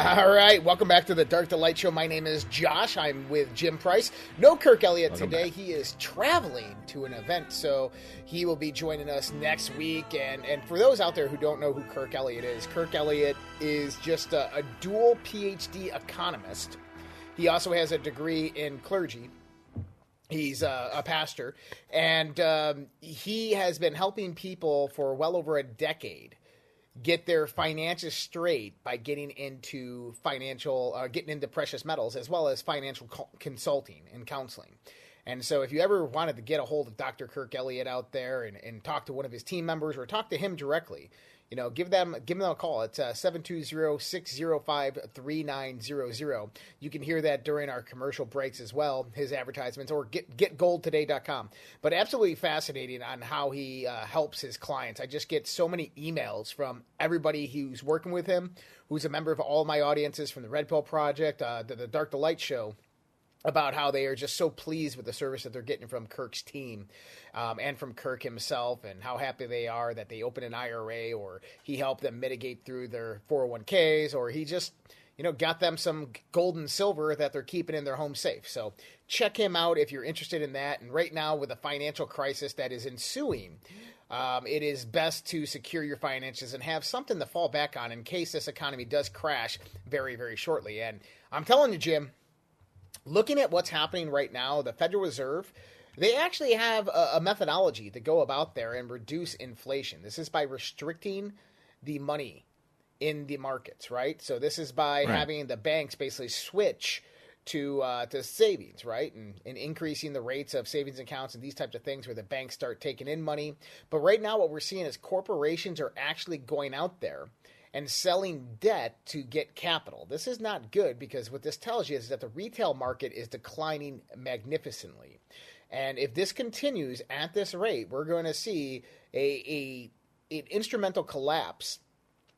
All right, welcome back to the Dark to Light Show. My name is Josh. I'm with Jim Price. No Kirk Elliott Welcome today. back. He is traveling to an event, so he will be joining us next week. And and for those out there who don't know who Kirk Elliott is, Kirk Elliott is just a, a dual PhD economist. He also has a degree in clergy. He's a, a pastor, and um, he has been helping people for well over a decade get their finances straight by getting into financial, uh, getting into precious metals as well as financial co- consulting and counseling. And so, if you ever wanted to get a hold of Dr. Kirk Elliott out there and, and talk to one of his team members or talk to him directly, you know, give them give them a call. It's uh, 720-605-3900. You can hear that during our commercial breaks as well, his advertisements, or get getgoldtoday.com. But absolutely fascinating on how he uh, helps his clients. I just get so many emails from everybody who's working with him, who's a member of all my audiences from the Red Pill Project, uh, the, the Dark to Light Show about how they are just so pleased with the service that they're getting from Kirk's team um, and from Kirk himself, and how happy they are that they opened an IRA or he helped them mitigate through their 401ks or he just you know got them some gold and silver that they're keeping in their home safe. So check him out if you're interested in that. And right now, with the financial crisis that is ensuing. Um, it is best to secure your finances and have something to fall back on in case this economy does crash very, very shortly. And I'm telling you, Jim, looking at what's happening right now, the Federal Reserve, they actually have a, a methodology to go about there and reduce inflation. This is by restricting the money in the markets, right? So this is by Right. having the banks basically switch to uh, to savings, right, and, and increasing the rates of savings accounts and these types of things where the banks start taking in money. But right now, what we're seeing is corporations are actually going out there and selling debt to get capital. This is not good because what this tells you is that the retail market is declining magnificently. And if this continues at this rate, we're going to see a, a an instrumental collapse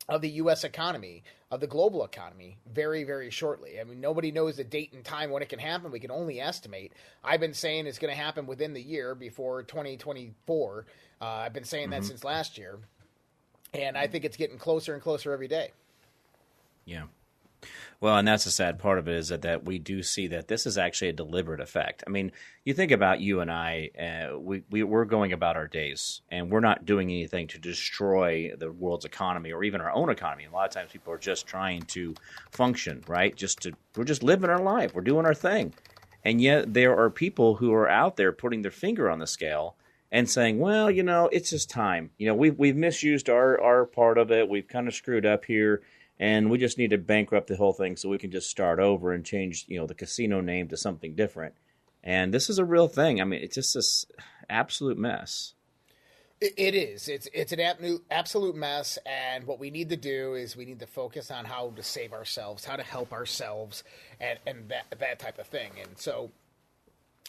of the U.S. economy, of the global economy, very, very shortly. I mean, nobody knows the date and time when it can happen. We can only estimate. I've been saying it's going to happen within the year before 2024. Uh, I've been saying that Mhm. since last year. And I think it's getting closer and closer every day. Yeah. Well, and that's the sad part of it is that, that we do see that this is actually a deliberate effect. I mean, you think about you and I, uh, we, we, we're going about our days and we're not doing anything to destroy the world's economy or even our own economy. A lot of times people are just trying to function, right? Just to, we're just living our life. We're doing our thing. And yet there are people who are out there putting their finger on the scale and saying, well, you know, it's just time. You know, we've, we've misused our, our part of it. We've kind of screwed up here and we just need to bankrupt the whole thing so we can just start over and change, you know, the casino name to something different. And this is a real thing. I mean, it's just this absolute mess. It, is. It's it's an absolute mess, and what we need to do is we need to focus on how to save ourselves, how to help ourselves, and and that that type of thing. And so,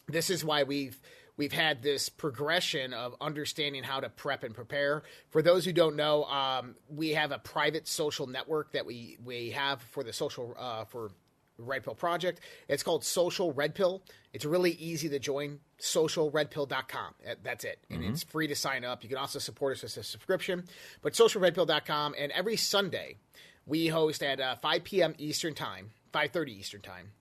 this is why we've we've had this progression of understanding how to prep and prepare. For those who don't know, um, we have a private social network that we we have for the social uh, for Red Pill Project. It's called Social Red Pill. It's really easy to join. SocialRedPill.com. That's it. And Mhm. it's free to sign up. You can also support us as a subscription. But SocialRedPill.com. And every Sunday, we host at uh, 5 p.m. Eastern Time, 5.30 Eastern Time,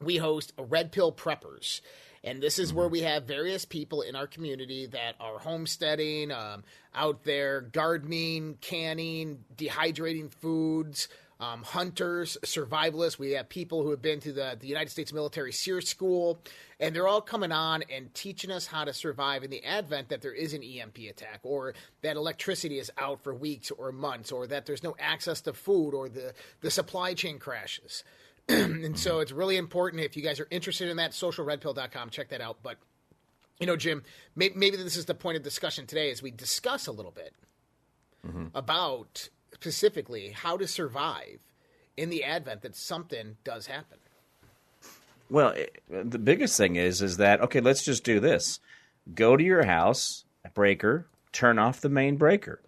we host a Red Pill Preppers. And this is where we have various people in our community that are homesteading, um, out there gardening, canning, dehydrating foods, um, hunters, survivalists. We have people who have been to the, the United States Military SERE School, and they're all coming on and teaching us how to survive in the advent that there is an EMP attack, or that electricity is out for weeks or months, or that there's no access to food, or the, the supply chain crashes. and so mm-hmm. it's really important if you guys are interested in that, socialredpill.com, check that out. But, you know, Jim, maybe, maybe this is the point of discussion today as we discuss a little bit mm-hmm. about specifically how to survive in the advent that something does happen. Well, it, the biggest thing is is that okay, let's just do this. Go to your house, breaker, turn off the main breaker.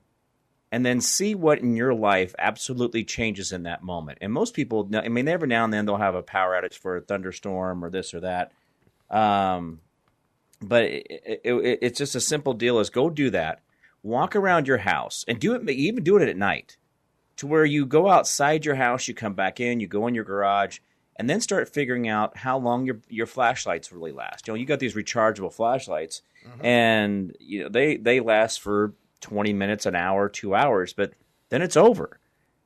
And then see what in your life absolutely changes in that moment. And most people, I mean, every now and then they'll have a power outage for a thunderstorm or this or that. Um, but it, it, it, it's just a simple deal: is go do that, walk around your house, and do it. Even do it at night, to where you go outside your house, you come back in, you go in your garage, and then start figuring out how long your your flashlights really last. You know, you got these rechargeable flashlights, mm-hmm. and you know they they last for twenty minutes, an hour, two hours, but then it's over.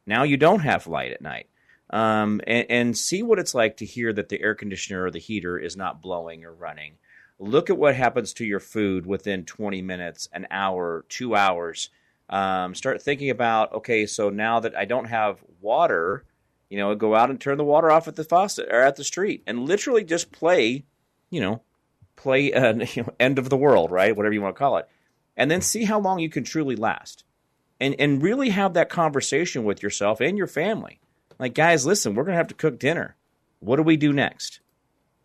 Now you don't have light at night. Um, and, and see what it's like to hear that the air conditioner or the heater is not blowing or running. Look at what happens to your food within 20 minutes, an hour, two hours. Um, start thinking about okay, so now that I don't have water, you know, go out and turn the water off at the faucet or at the street, and literally just play, you know, play an you know, end of the world, right? Whatever you want to call it, and then see how long you can truly last, and and really have that conversation with yourself and your family. Like, guys, listen, we're gonna have to cook dinner. What do we do next?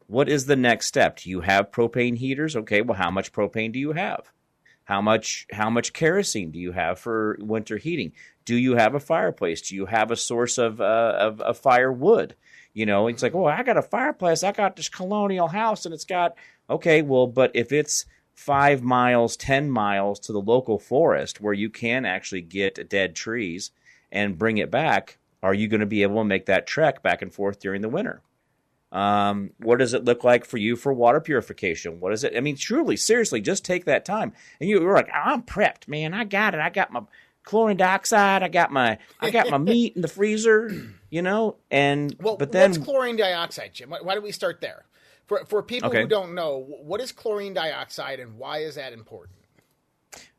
What is the next step? Do you have propane heaters? Okay, well, how much propane do you have? How much how much kerosene do you have for winter heating? Do you have a fireplace? Do you have a source of uh, of, of firewood? You know, it's like, oh, I got a fireplace. I got this colonial house, and it's got okay. Well, but if it's five miles, ten miles to the local forest where you can actually get dead trees and bring it back, are you going to be able to make that trek back and forth during the winter? Um, what does it look like for you for water purification? What is it? I mean, truly, seriously, just take that time. And you were like, I'm prepped, man. I got it. I got my chlorine dioxide. I got my I got my meat in the freezer. You know, and well, but then what's chlorine dioxide, Jim? Why, why do we start there? For for people okay. who don't know, what is chlorine dioxide and why is that important?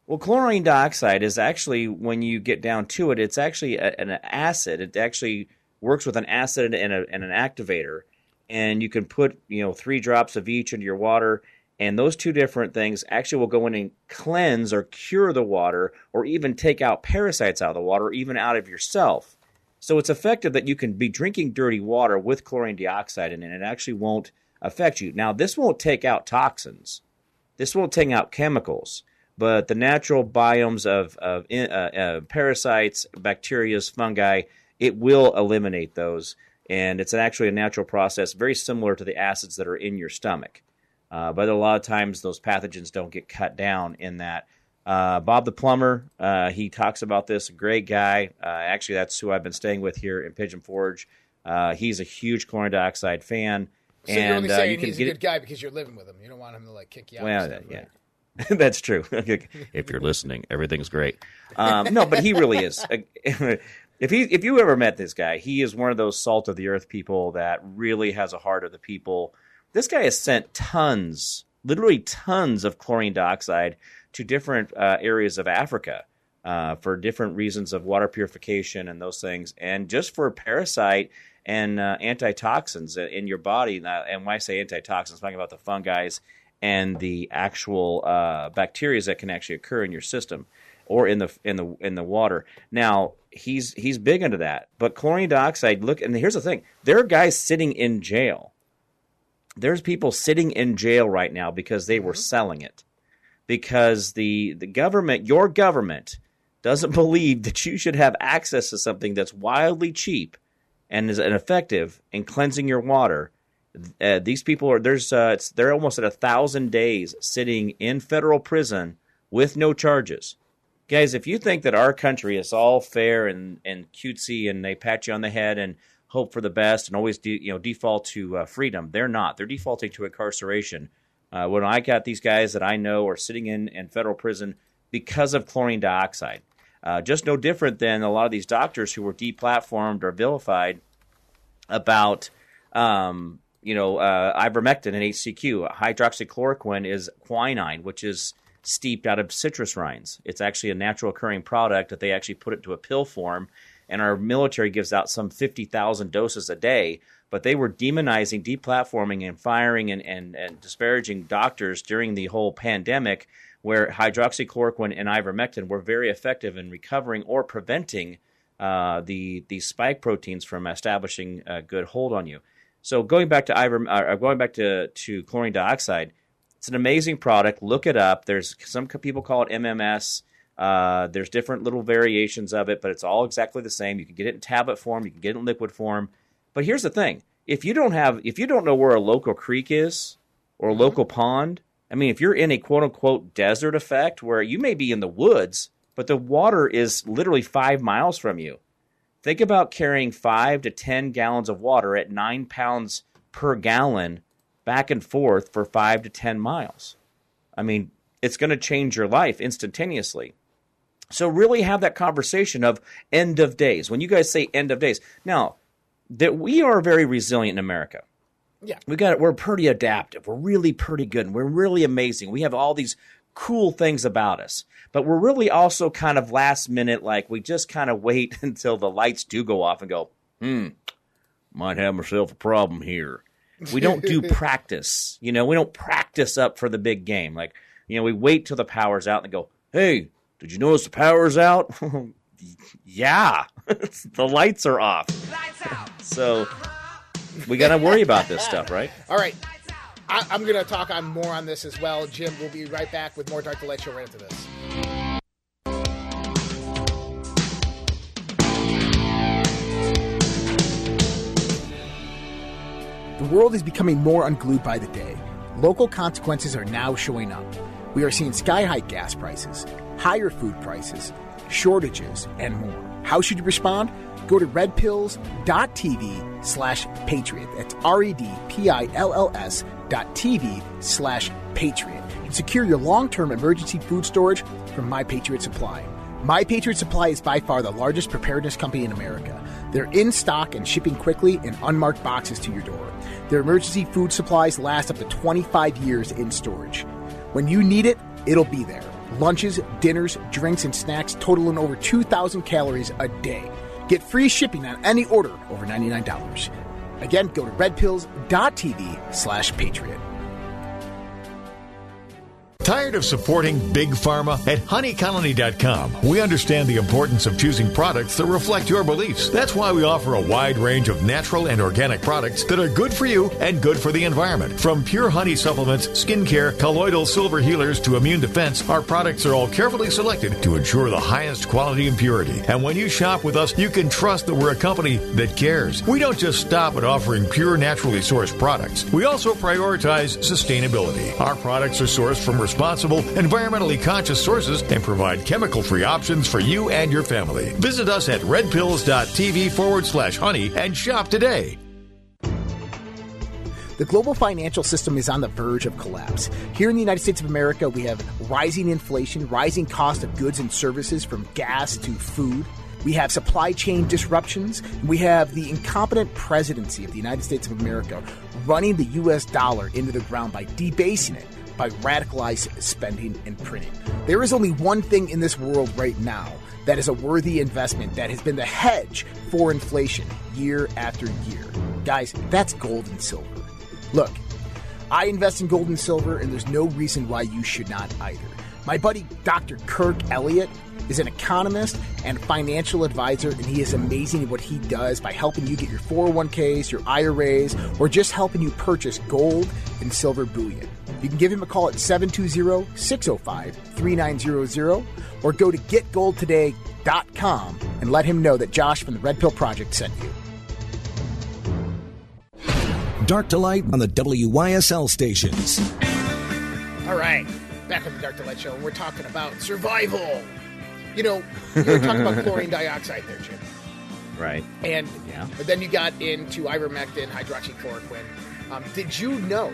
Well, chlorine dioxide is actually, when you get down to it, it's actually a, an acid. It actually works with an acid and, a, and an activator and you can put you know three drops of each into your water and those two different things actually will go in and cleanse or cure the water or even take out parasites out of the water or even out of yourself so it's effective that you can be drinking dirty water with chlorine dioxide in it and it actually won't affect you now this won't take out toxins this won't take out chemicals but the natural biomes of, of uh, uh, parasites bacteria fungi it will eliminate those and it's actually a natural process, very similar to the acids that are in your stomach. Uh, but a lot of times those pathogens don't get cut down in that. Uh, Bob the plumber, uh, he talks about this. Great guy. Uh, actually, that's who I've been staying with here in Pigeon Forge. Uh, he's a huge chlorine dioxide fan. So and, you're only uh, you he's a good it... guy because you're living with him. You don't want him to like kick you out. Well, stuff, yeah. Right? That's true. if you're listening, everything's great. Um, no, but he really is. if he if you ever met this guy, he is one of those salt of the earth people that really has a heart of the people. This guy has sent tons, literally tons of chlorine dioxide to different uh, areas of Africa uh, for different reasons of water purification and those things, and just for parasite and uh, antitoxins in your body. And when I say antitoxins, I'm talking about the fungi and the actual uh, bacteria that can actually occur in your system or in the in the in the water. Now he's he's big into that. But chlorine dioxide, look, and here's the thing: there are guys sitting in jail. There's people sitting in jail right now because they were mm-hmm. selling it, because the the government, your government, doesn't believe that you should have access to something that's wildly cheap and is effective in cleansing your water. Uh, these people are there's uh, they're almost at a thousand days sitting in federal prison with no charges guys, if you think that our country is all fair and, and cutesy and they pat you on the head and hope for the best and always de- you know default to uh, freedom, they're not. They're defaulting to incarceration. Uh, when I got these guys that I know are sitting in, in federal prison because of chlorine dioxide, uh, just no different than a lot of these doctors who were deplatformed or vilified about um, you know uh, ivermectin and HCQ. Hydroxychloroquine is quinine, which is steeped out of citrus rinds. It's actually a natural occurring product that they actually put it to a pill form. And our military gives out some 50,000 doses a day. But they were demonizing, deplatforming, and firing and, and, and disparaging doctors during the whole pandemic, where hydroxychloroquine and ivermectin were very effective in recovering or preventing uh, the, the spike proteins from establishing a good hold on you. So going back to iver, uh, going back to to chlorine dioxide, it's an amazing product. Look it up. There's some people call it MMS. Uh, there's different little variations of it, but it's all exactly the same. You can get it in tablet form. You can get it in liquid form. But here's the thing: if you don't have, if you don't know where a local creek is or a local pond, I mean, if you're in a quote unquote desert effect where you may be in the woods, but the water is literally five miles from you, think about carrying five to 10 gallons of water at nine pounds per gallon back and forth for five to 10 miles. I mean, it's going to change your life instantaneously. So, really have that conversation of end of days. When you guys say end of days, now, that we are very resilient in America Yeah. we got it. We're pretty adaptive. We're really pretty good. We're really amazing. We have all these cool things about us, but we're really also kind of last minute. Like we just kind of wait until the lights do go off and go, hmm, might have myself a problem here. We don't do practice. You know, we don't practice up for the big game. Like, you know, we wait till the power's out and go, hey, did you notice the power's out? yeah, the lights are off. Lights out. so we got to worry about this stuff, right? All right. I, I'm going to talk on more on this as well. Jim, we'll be right back with more Dark to Light Show right after this. The world is becoming more unglued by the day. Local consequences are now showing up. We are seeing sky high gas prices, higher food prices, shortages, and more. How should you respond? Go to redpills.tv slash patriot. That's R E D P I L L S dot TV slash patriot. And secure your long term emergency food storage from My Patriot Supply. My Patriot Supply is by far the largest preparedness company in America. They're in stock and shipping quickly in unmarked boxes to your door. Their emergency food supplies last up to 25 years in storage. When you need it, it'll be there. Lunches, dinners, drinks, and snacks totaling over 2,000 calories a day. Get free shipping on any order over $99. Again, go to redpills.tv slash patriot. Tired of supporting Big Pharma? At honeycolony.com, we understand the importance of choosing products that reflect your beliefs. That's why we offer a wide range of natural and organic products that are good for you and good for the environment. From pure honey supplements, skincare, colloidal silver healers to immune defense, our products are all carefully selected to ensure the highest quality and purity. And when you shop with us, you can trust that we're a company that cares. We don't just stop at offering pure, naturally sourced products. We also prioritize sustainability. Our products are sourced from responsible, environmentally conscious sources and provide chemical free options for you and your family. Visit us at redpills.tv forward slash honey and shop today. The global financial system is on the verge of collapse. Here in the United States of America, we have rising inflation, rising cost of goods and services from gas to food. We have supply chain disruptions. We have the incompetent presidency of the United States of America running the U.S. dollar into the ground by debasing it by radicalized spending and printing. There is only one thing in this world right now that is a worthy investment that has been the hedge for inflation year after year. Guys, that's gold and silver. Look, I invest in gold and silver, and there's no reason why you should not either. My buddy Dr. Kirk Elliott is an economist and financial advisor, and he is amazing at what he does by helping you get your 401ks, your IRAs, or just helping you purchase gold and silver bullion. You can give him a call at 720 605 3900 or go to getgoldtoday.com and let him know that Josh from the Red Pill Project sent you. Dark to Light on the WYSL stations. All right, back on the Dark to Light Show, we're talking about survival. You know, you were talking about chlorine dioxide there, Jim. Right. And Yeah. but then you got into ivermectin, hydroxychloroquine. Um, did you know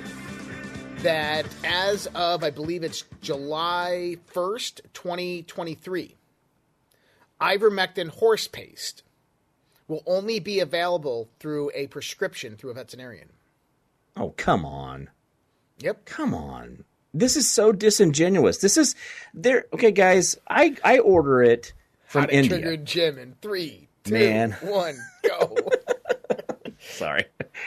that as of, I believe it's July 1st, 2023, ivermectin horse paste will only be available through a prescription through a veterinarian? Oh, come on. Yep. Come on. This is so disingenuous. This is there. Okay, guys, I I order it from How to India. trigger Jim in three, two, Man. one, go. Sorry,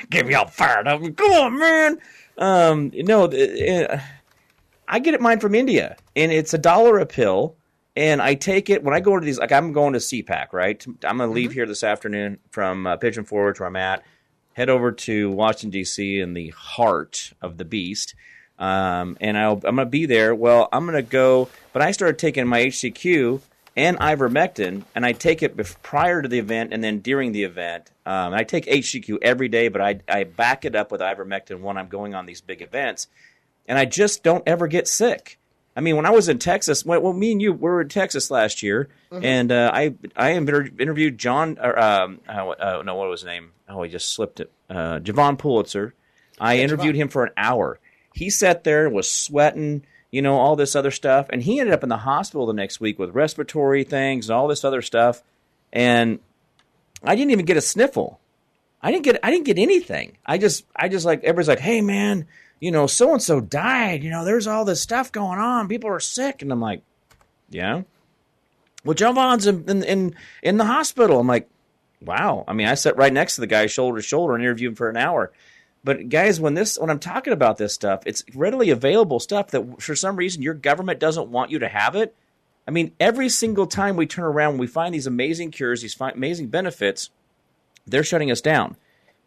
get me all fired up. Come on, man. Um, no, uh, I get it mine from India, and it's a dollar a pill. And I take it when I go to these. Like I'm going to CPAC, right? I'm going to leave here this afternoon from uh, Pigeon Forge, where I'm at. head over to Washington D.C. in the heart of the beast, um, and i am going to be there. Well, I'm going to go, but I started taking my HCQ and ivermectin, and I take it bef- prior to the event and then during the event. Um, I take HCQ every day, but I, I back it up with ivermectin when I'm going on these big events, and I just don't ever get sick. I mean, when I was in Texas, well, well me and you were in Texas last year, mm-hmm. and uh, I I inter- interviewed John. Or, um, uh, no, what was his name? Oh, he just slipped it. Uh, Jovan Pulitzer. I yeah, interviewed Jovan. him for an hour. He sat there and was sweating, you know, all this other stuff, and he ended up in the hospital the next week with respiratory things and all this other stuff. And I didn't even get a sniffle. I didn't get I didn't get anything. I just I just like everybody's like, hey man, you know, so and so died. You know, there's all this stuff going on. People are sick, and I'm like, yeah. Well, Jovan's in, in in in the hospital. I'm like, wow. I mean, I sat right next to the guy, shoulder to shoulder, and interviewed him for an hour. But guys, when this when I'm talking about this stuff, it's readily available stuff that for some reason your government doesn't want you to have it. I mean, every single time we turn around, we find these amazing cures, these amazing benefits. They're shutting us down.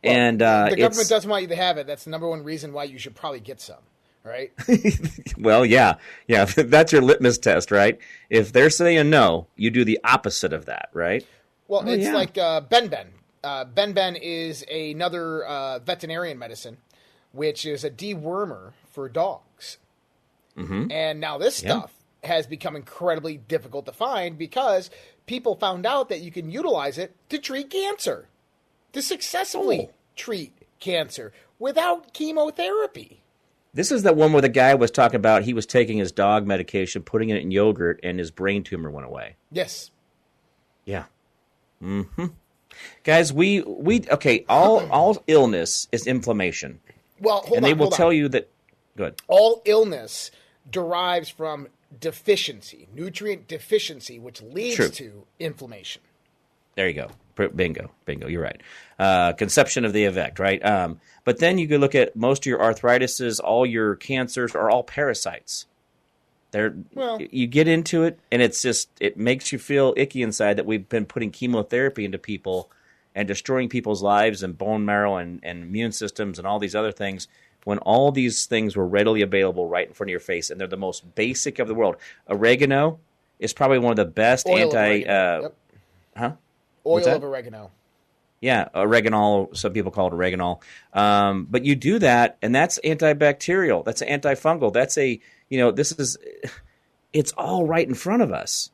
Well, and uh, the government doesn't want you to have it. That's the number one reason why you should probably get some, right? well, yeah, yeah. That's your litmus test, right? If they're saying no, you do the opposite of that, right? Well, oh, it's yeah. like uh, Ben-Ben. Uh, Ben-Ben is another uh, veterinarian medicine, which is a dewormer for dogs. Mm-hmm. And now this yeah. stuff has become incredibly difficult to find because people found out that you can utilize it to treat cancer to successfully oh. treat cancer without chemotherapy. This is that one where the guy was talking about he was taking his dog medication, putting it in yogurt, and his brain tumor went away. Yes. Yeah. Hmm. Guys, we we okay. All all illness is inflammation. Well, and they on, will tell on. you that. Good. All illness derives from deficiency, nutrient deficiency, which leads True. to inflammation. There you go. Bingo, bingo. You're right. Uh, conception of the effect, right? Um, but then you could look at most of your arthritises, all your cancers are all parasites. They're well, you get into it, and it's just it makes you feel icky inside that we've been putting chemotherapy into people and destroying people's lives and bone marrow and, and immune systems and all these other things when all these things were readily available right in front of your face and they're the most basic of the world. Oregano is probably one of the best Oil anti. Uh, yep. Huh? Oil of oregano. Yeah, oregano. Some people call it oregano. Um, but you do that, and that's antibacterial. That's antifungal. That's a you know this is it's all right in front of us.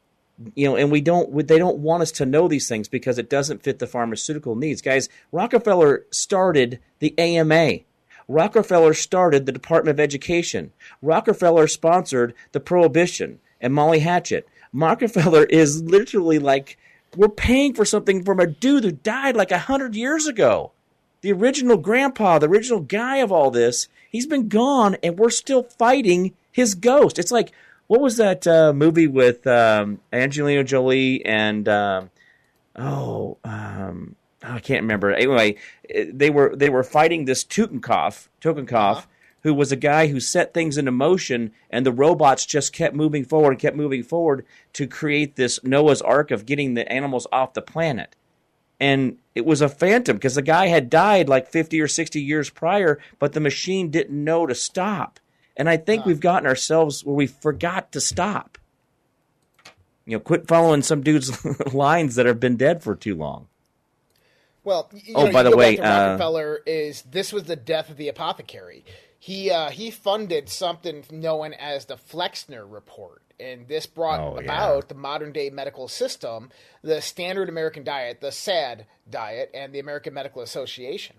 You know, and we don't. They don't want us to know these things because it doesn't fit the pharmaceutical needs. Guys, Rockefeller started the AMA. Rockefeller started the Department of Education. Rockefeller sponsored the Prohibition and Molly Hatchet. Rockefeller is literally like we're paying for something from a dude who died like a hundred years ago. The original grandpa, the original guy of all this, he's been gone, and we're still fighting his ghost. It's like what was that uh, movie with um, Angelina Jolie and um, oh, um, I can't remember. Anyway, they were they were fighting this Totenkopf, Totenkopf, uh-huh who was a guy who set things into motion, and the robots just kept moving forward and kept moving forward to create this Noah's Ark of getting the animals off the planet. And it was a phantom because the guy had died like 50 or 60 years prior, but the machine didn't know to stop. And I think we've gotten ourselves where we forgot to stop. You know, quit following some dude's lines that have been dead for too long. Well, oh, know, by the way, uh, Rockefeller is this was the death of the apothecary he uh, he funded something known as the Flexner Report, and this brought oh, about yeah. the modern day medical system, the Standard American Diet, the SAD diet, and the American Medical Association.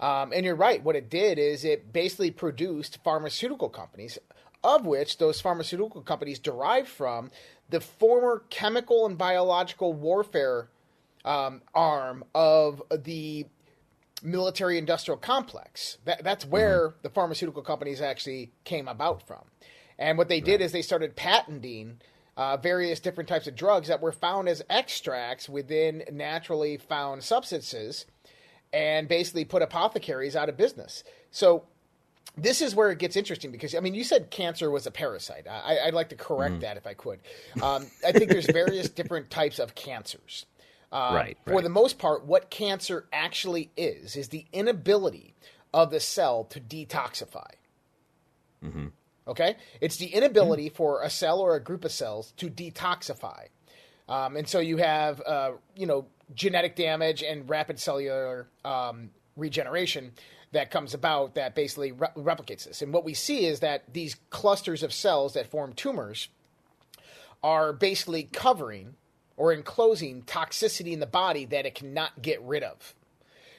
Um, and you're right. What it did is it basically produced pharmaceutical companies, of which those pharmaceutical companies derived from the former chemical and biological warfare um, arm of the military industrial complex. That, that's where mm-hmm. the pharmaceutical companies actually came about from. And what they right. did is they started patenting uh, various different types of drugs that were found as extracts within naturally found substances and basically put apothecaries out of business. So this is where it gets interesting because I mean, you said cancer was a parasite. I, would like to correct mm. that if I could. Um, I think there's various different types of cancers. Uh, Right, For right. the most part, what cancer actually is is the inability of the cell to detoxify. Okay, it's the inability for a cell or a group of cells to detoxify, um, and so you have uh, you know genetic damage and rapid cellular um, regeneration that comes about that basically re- replicates this. And what we see is that these clusters of cells that form tumors are basically covering or enclosing toxicity in the body that it cannot get rid of.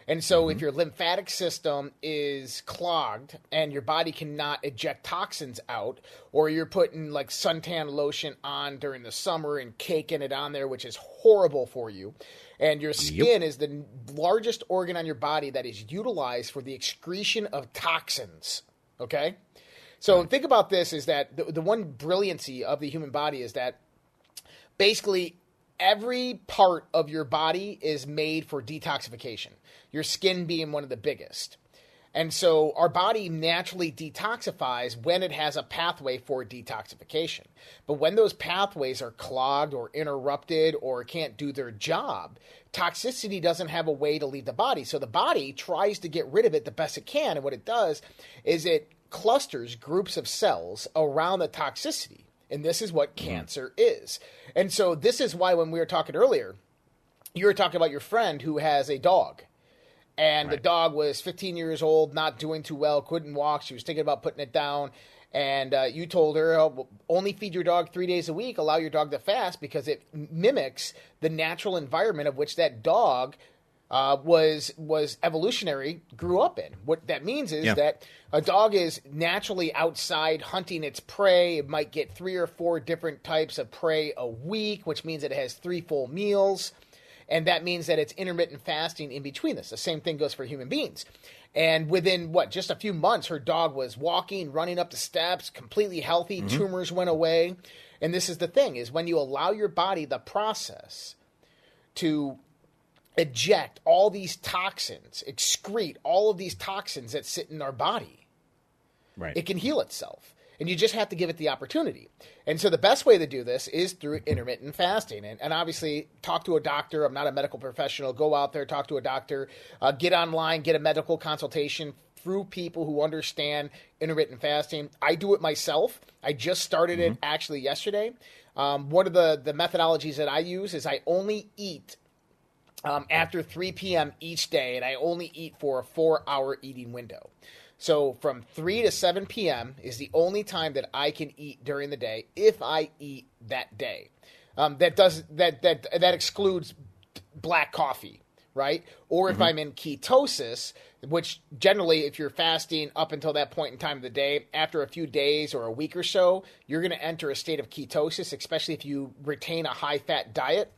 And so, if mm-hmm. your lymphatic system is clogged and your body cannot eject toxins out, or you're putting like suntan lotion on during the summer and caking it on there, which is horrible for you, and your skin is the largest organ on your body that is utilized for the excretion of toxins. Okay? So, think about this is that the, the one brilliancy of the human body is that basically every part of your body is made for detoxification, your skin being one of the biggest. And so our body naturally detoxifies when it has a pathway for detoxification. But when those pathways are clogged or interrupted or can't do their job, toxicity doesn't have a way to leave the body. So the body tries to get rid of it the best it can. And what it does is it clusters groups of cells around the toxicity. And this is what cancer is. And so this is why when we were talking earlier, you were talking about your friend who has a dog. And the dog was 15 years old, not doing too well, couldn't walk. She was thinking about putting it down. And uh, you told her, oh, only feed your dog three days a week, allow your dog to fast because it mimics the natural environment of which that dog uh, was was evolutionary grew up in. What that means is Yeah. that a dog is naturally outside hunting its prey. It might get three or four different types of prey a week, which means that it has three full meals. And that means that it's intermittent fasting in between this. The same thing goes for human beings. And within what, just a few months, her dog was walking, running up the steps, completely healthy, tumors went away. And this is the thing is when you allow your body the process to eject all these toxins, excrete all of these toxins that sit in our body, Right. it can heal itself. And you just have to give it the opportunity. And so the best way to do this is through intermittent fasting. And, and obviously, talk to a doctor. I'm not a medical professional. Go out there, talk to a doctor, uh, get online, get a medical consultation through people who understand intermittent fasting. I do it myself. I just started it actually yesterday. Um, one of the, the methodologies that I use is I only eat um, after 3 p.m. each day, and I only eat for a four hour eating window. So from 3 to 7 p.m. is the only time that I can eat during the day if I eat that day. Um, that does that that that excludes black coffee, right? Or if I'm in ketosis, which generally, if you're fasting up until that point in time of the day, after a few days or a week or so, you're going to enter a state of ketosis, especially if you retain a high fat diet.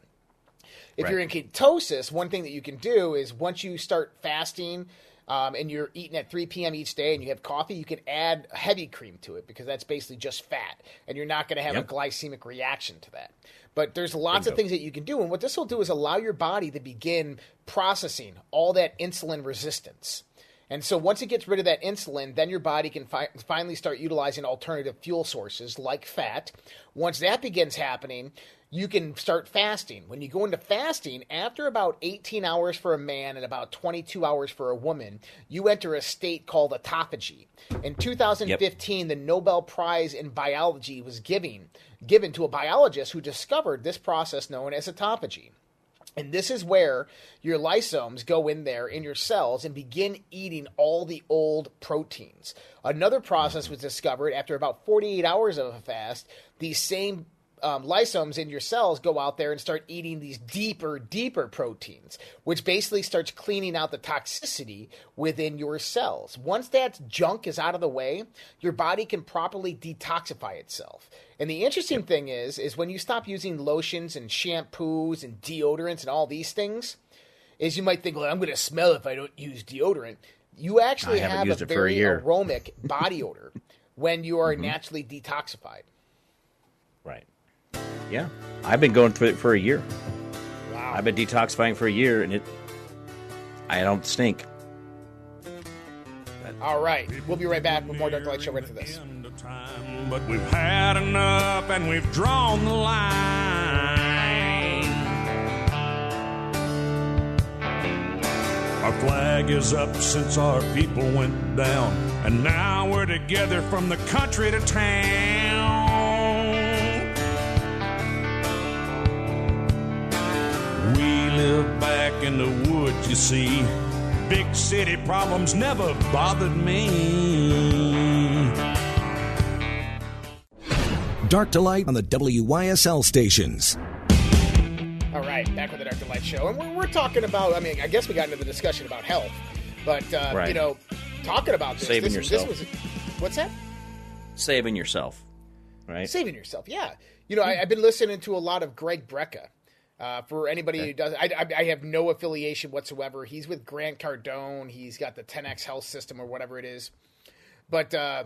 If Right. you're in ketosis, one thing that you can do is once you start fasting um, and you're eating at 3 p.m. each day and you have coffee, you can add heavy cream to it because that's basically just fat, and you're not going to have Yep. a glycemic reaction to that. But there's lots of things that you can do, and what this will do is allow your body to begin processing all that insulin resistance. And so once it gets rid of that insulin, then your body can fi- finally start utilizing alternative fuel sources like fat. Once that begins happening, you can start fasting. When you go into fasting, after about 18 hours for a man and about 22 hours for a woman, you enter a state called autophagy. In 2015, the Nobel Prize in Biology was giving, given to a biologist who discovered this process known as autophagy. And this is where your lysomes go in there in your cells and begin eating all the old proteins. Another process was discovered after about 48 hours of a fast. These same um, lysomes in your cells go out there and start eating these deeper, deeper proteins, which basically starts cleaning out the toxicity within your cells. Once that junk is out of the way, your body can properly detoxify itself. And the interesting thing is, is when you stop using lotions and shampoos and deodorants and all these things, is you might think, well, I'm going to smell if I don't use deodorant. You actually have a a very. Mm-hmm. aromatic body odor when you are naturally detoxified. Right. Yeah. I've been going through it for a year. Wow. I've been detoxifying for a year, and it. I don't stink. All right. We'll be right back with more Dark Light Show right after this. Time, But we've had enough and we've drawn the line. Our flag is up since our people went down, and now we're together from the country to town. Live back in the woods, you see. Big city problems never bothered me. Dark to Light on the WYSL stations. All right, back with the Dark to Light show, and we're, we're talking about. I mean, I guess we got into the discussion about health, but uh, Right. you know, talking about this, Saving this, yourself. This was, what's that? Saving yourself, right? Saving yourself, yeah. You know, I, I've been listening to a lot of Greg Brecka. Uh, for anybody who does, I, I, I have no affiliation whatsoever. He's with Grant Cardone. He's got the 10x Health System or whatever it is. But uh,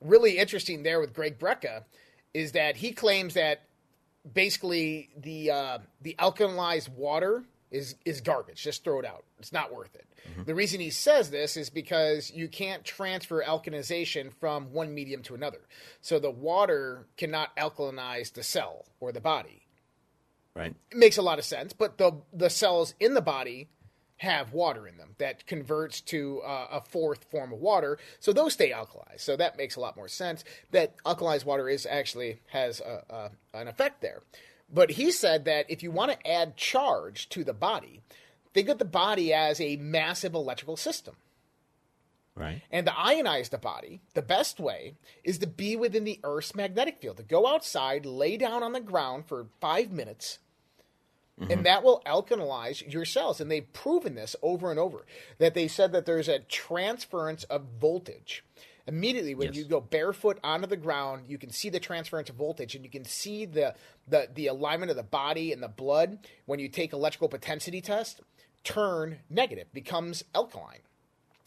really interesting there with Greg Brecka is that he claims that basically the uh, the alkalized water is is garbage. Just throw it out. It's not worth it. The reason he says this is because you can't transfer alkalization from one medium to another. So the water cannot alkalinize the cell or the body. Right. It makes a lot of sense, but the the cells in the body have water in them that converts to uh, a fourth form of water, so those stay alkalized. So that makes a lot more sense. That alkalized water is actually has a, a, an effect there. But he said that if you want to add charge to the body, think of the body as a massive electrical system. Right. And to ionize the body, the best way is to be within the Earth's magnetic field. To go outside, lay down on the ground for five minutes, Mm-hmm. and that will alkalize your cells. And they've proven this over and over. That they said that there's a transference of voltage. Immediately, when Yes. you go barefoot onto the ground, you can see the transference of voltage, and you can see the, the the alignment of the body and the blood when you take electrical potential test turn negative, becomes alkaline.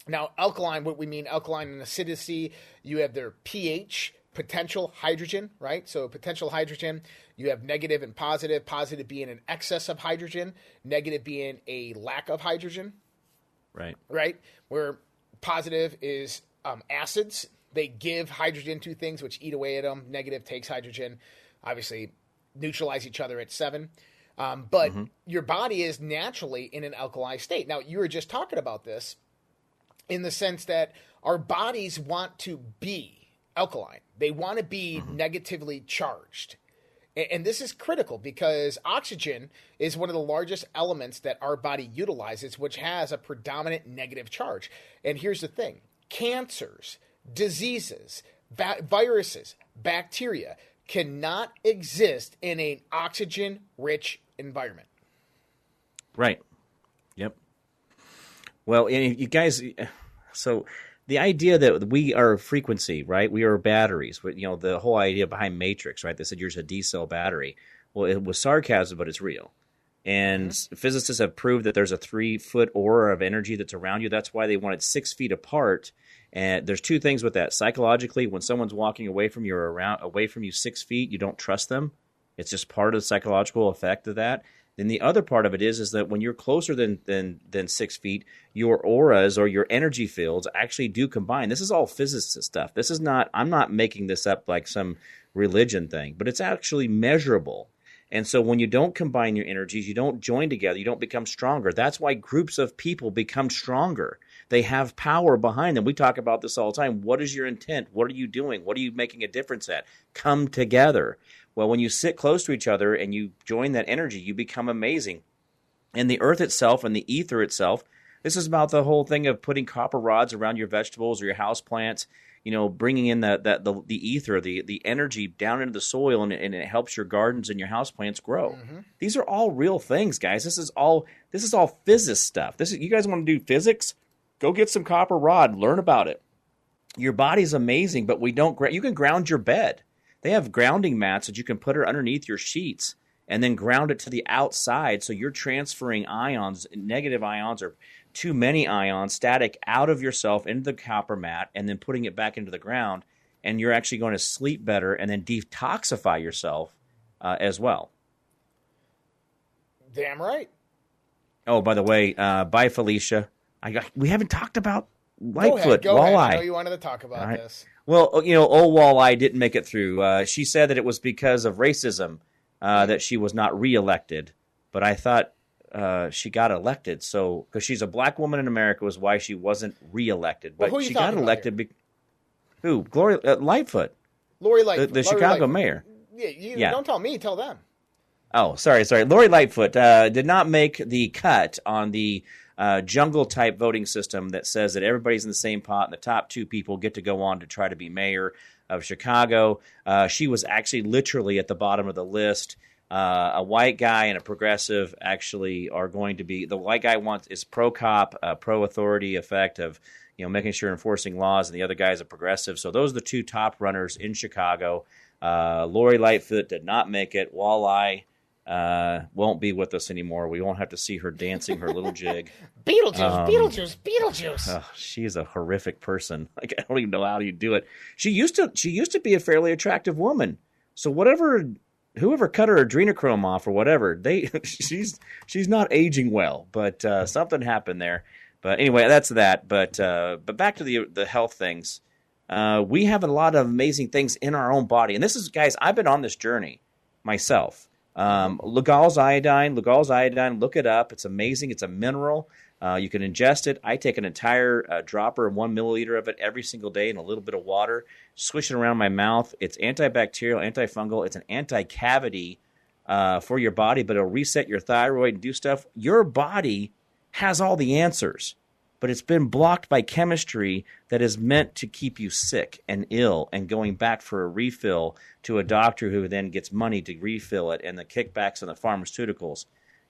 Now, alkaline, what we mean alkaline and acidity, you have their pH, potential hydrogen, right? So, potential hydrogen, you have negative and positive, positive being an excess of hydrogen, negative being a lack of hydrogen, Right. right? Where positive is um, acids, they give hydrogen to things which eat away at them. Negative takes hydrogen, obviously neutralize each other at seven. Um, but your body is naturally in an alkali state. Now, you were just talking about this in the sense that our bodies want to be alkaline. They want to be mm-hmm. negatively charged. A- And this is critical because oxygen is one of the largest elements that our body utilizes, which has a predominant negative charge. And here's the thing cancers, diseases, va- viruses, bacteria cannot exist in an oxygen rich environment. Right. Yep. Well, and you guys, so the idea that we are frequency, right? We are batteries. You know, the whole idea behind Matrix, right? They said you're just a D cell battery. Well, it was sarcasm, but it's real. And mm-hmm. physicists have proved that there's a three foot aura of energy that's around you. That's why they want it six feet apart. And there's two things with that. Psychologically, when someone's walking away from you or around away from you six feet, you don't trust them. It's just part of the psychological effect of that. Then the other part of it is is that when you're closer than than than six feet, your auras or your energy fields actually do combine. This is all physicist stuff. This is not. I'm not making this up like some religion thing, but it's actually measurable. And so when you don't combine your energies, you don't join together, you don't become stronger. That's why groups of people become stronger. They have power behind them. We talk about this all the time. What is your intent? What are you doing? What are you making a difference at? Come together. Well, when you sit close to each other and you join that energy, you become amazing. And the earth itself and the ether itself, this is about the whole thing of putting copper rods around your vegetables or your house plants, you know, bringing in the, the, the, the ether, the, the energy down into the soil, and, and it helps your gardens and your house plants grow. Mm-hmm. These are all real things, guys. This is all this is all physics stuff. This is you guys want to do physics? Go get some copper rod, learn about it. Your body's amazing, but we don't. You can ground your bed. They have grounding mats that you can put underneath your sheets and then ground it to the outside. So you're transferring ions, negative ions, or too many ions, static out of yourself into the copper mat and then putting it back into the ground. And you're actually going to sleep better and then detoxify yourself uh, as well. Damn right. Oh, by the way, uh, bye, Felicia. I got, we haven't talked about Go Lightfoot, ahead. Go ahead. I know you wanted to talk about right. this. Well, you know, old Walleye didn't make it through. Uh, she said that it was because of racism uh, that she was not reelected. But I thought uh, she got elected. So because she's a black woman in America was why she wasn't reelected, Well, but you she got elected. Be- who? Gloria uh, Lightfoot, Lori the, Lightfoot. the Lori Chicago Lightfoot. mayor. Yeah, you Yeah. don't tell me, tell them. Oh, sorry, sorry. Lori Lightfoot uh, did not make the cut on the uh, jungle type voting system that says that everybody's in the same pot and the top two people get to go on to try to be mayor of Chicago. Uh, she was actually literally at the bottom of the list. Uh, a white guy and a progressive actually are going to be the white guy wants is pro cop, uh, pro authority effect of you know making sure enforcing laws, and the other guy is a progressive. So those are the two top runners in Chicago. Uh, Lori Lightfoot did not make it. Walleye uh, won't be with us anymore. We won't have to see her dancing her little jig. Beetlejuice, Um, Beetlejuice, Beetlejuice. Ugh, she's a horrific person. Like I don't even know how you do it. She used to she used to be a fairly attractive woman. So whatever whoever cut her adrenochrome off or whatever, they she's she's not aging well. But uh, something happened there. But anyway, that's that. But uh, but back to the the health things. Uh, we have a lot of amazing things in our own body, and this is guys. I've been on this journey myself. Um, Lugol's iodine, Lugol's iodine. Look it up. It's amazing. It's a mineral. Uh, you can ingest it. I take an entire uh, dropper and one milliliter of it every single day in a little bit of water, swish it around my mouth. It's antibacterial, antifungal. It's an anti-cavity uh, for your body, but it'll reset your thyroid and do stuff. Your body has all the answers, but it's been blocked by chemistry that is meant to keep you sick and ill and going back for a refill to a doctor who then gets money to refill it and the kickbacks on the pharmaceuticals.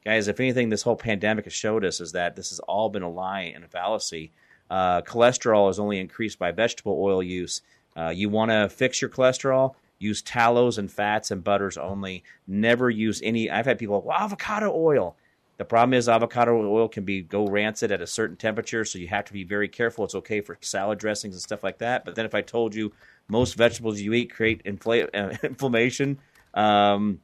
Guys, if anything, this whole pandemic has showed us is that this has all been a lie and a fallacy. Uh, cholesterol is only increased by vegetable oil use. Uh, you want to fix your cholesterol? Use tallows and fats and butters only. Never use any. I've had people, well, avocado oil. The problem is avocado oil can be go rancid at a certain temperature, so you have to be very careful. It's okay for salad dressings and stuff like that. But then if I told you most vegetables you eat create infla- uh, inflammation, um,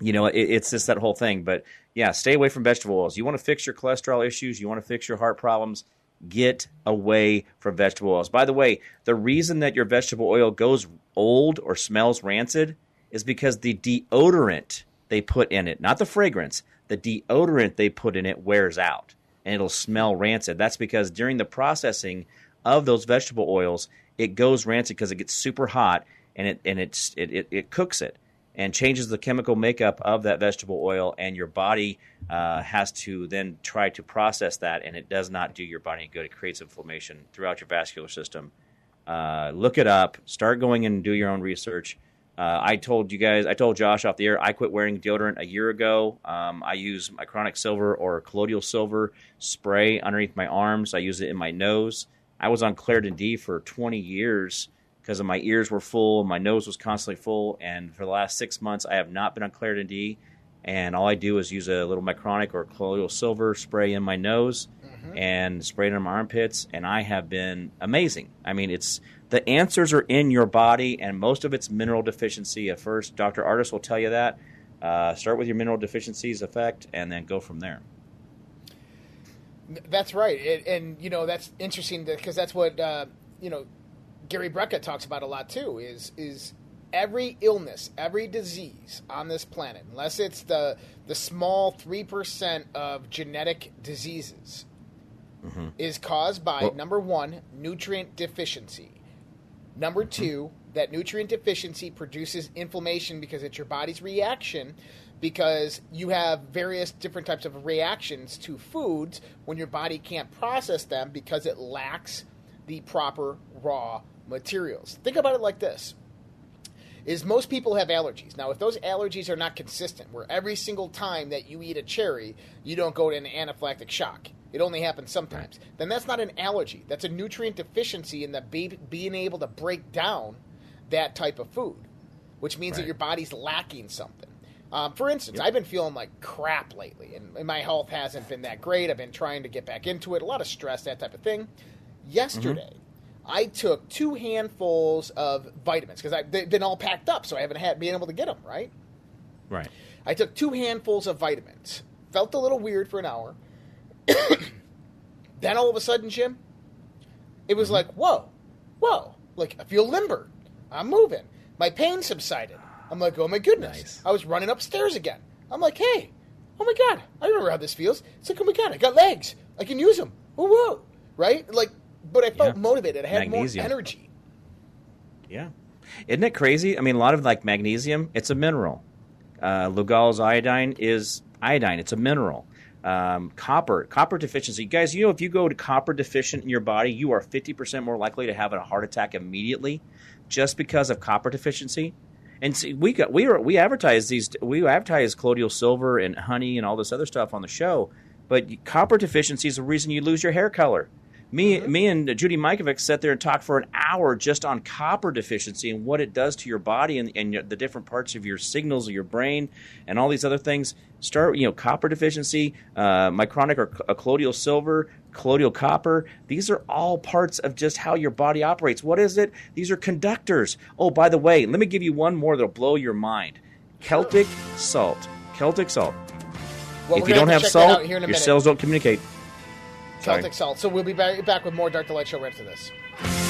you know, it, it's just that whole thing. But yeah, stay away from vegetable oils. You want to fix your cholesterol issues, you want to fix your heart problems, get away from vegetable oils. By the way, the reason that your vegetable oil goes old or smells rancid is because the deodorant they put in it, not the fragrance, the deodorant they put in it wears out and it'll smell rancid. That's because during the processing of those vegetable oils, it goes rancid because it gets super hot and it and it's it, it, it cooks it and changes the chemical makeup of that vegetable oil, and your body uh, has to then try to process that, and it does not do your body good. It creates inflammation throughout your vascular system. Uh, look it up. Start going and do your own research. Uh, I told you guys, I told Josh off the air, I quit wearing deodorant a year ago. Um, I use my chronic silver or colloidal silver spray underneath my arms. I use it in my nose. I was on Claritin D for 20 years because my ears were full, and my nose was constantly full, and for the last six months, I have not been on Claritin D. And all I do is use a little micronic or colloidal silver spray in my nose and spray it in my armpits, and I have been amazing. I mean, it's the answers are in your body, and most of it's mineral deficiency. At first, Dr. Artis will tell you that. Uh, start with your mineral deficiencies effect, and then go from there. That's right, and, and you know that's interesting because that's what uh, you know Gary Brecka talks about a lot too. Is is every illness, every disease on this planet, unless it's the the small three percent of genetic diseases, Mm-hmm. is caused by Well- number one nutrient deficiency. Number mm-hmm. two, that nutrient deficiency produces inflammation because it's your body's reaction because you have various different types of reactions to foods when your body can't process them because it lacks the proper raw materials. Think about it like this is most people have allergies. Now, if those allergies are not consistent, where every single time that you eat a cherry, you don't go to an anaphylactic shock, it only happens sometimes, then that's not an allergy. That's a nutrient deficiency in the be- being able to break down that type of food, which means that your body's lacking something. Um, for instance, I've been feeling like crap lately, and, and my health hasn't been that great. I've been trying to get back into it, a lot of stress, that type of thing. Yesterday, I took two handfuls of vitamins because they've been all packed up, so I haven't had been able to get them. Right? Right. I took two handfuls of vitamins. Felt a little weird for an hour. then all of a sudden, Jim, it was like, whoa, whoa, like I feel limber. I'm moving. My pain subsided. I'm like, oh my goodness. Nice. I was running upstairs again. I'm like, hey, oh my god, I remember how this feels. It's like, oh my god, I got legs. I can use them. Whoa, whoa, right? Like, but I felt Yeah. motivated. I had Magnesium. more energy. Yeah. Isn't it crazy? I mean, a lot of like magnesium, it's a mineral. Uh, Lugol's iodine is iodine, it's a mineral. Um, copper, copper deficiency. Guys, you know, if you go to copper deficient in your body, you are 50% more likely to have a heart attack immediately just because of copper deficiency. And see, we got we are we advertise these we advertise colloidal silver and honey and all this other stuff on the show, but copper deficiency is the reason you lose your hair color. Me, me, and Judy Mikovits sat there and talked for an hour just on copper deficiency and what it does to your body and, and your- the different parts of your signals of your brain and all these other things. Start, you know, copper deficiency, uh, mycronic or uh, colloidal silver, colloidal copper. These are all parts of just how your body operates. What is it? These are conductors. Oh, by the way, let me give you one more that'll blow your mind. Celtic salt. Celtic salt. Well, if you don't have to check that out salt, your cells don't communicate. Celtic Sorry. salt. So we'll be back, back with more Dark to Light Show right after this.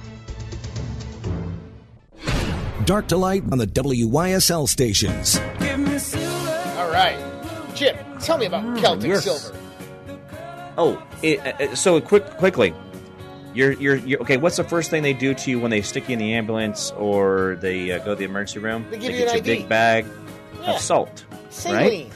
Dark to light on the WYSL stations. All right. Chip, tell me about Celtic yes. Silver. Oh, it, uh, so quick, quickly. You're, you're, you're okay. What's the first thing they do to you when they stick you in the ambulance or they uh, go to the emergency room? They give you get an you a big bag Yeah. of salt, Saline. right?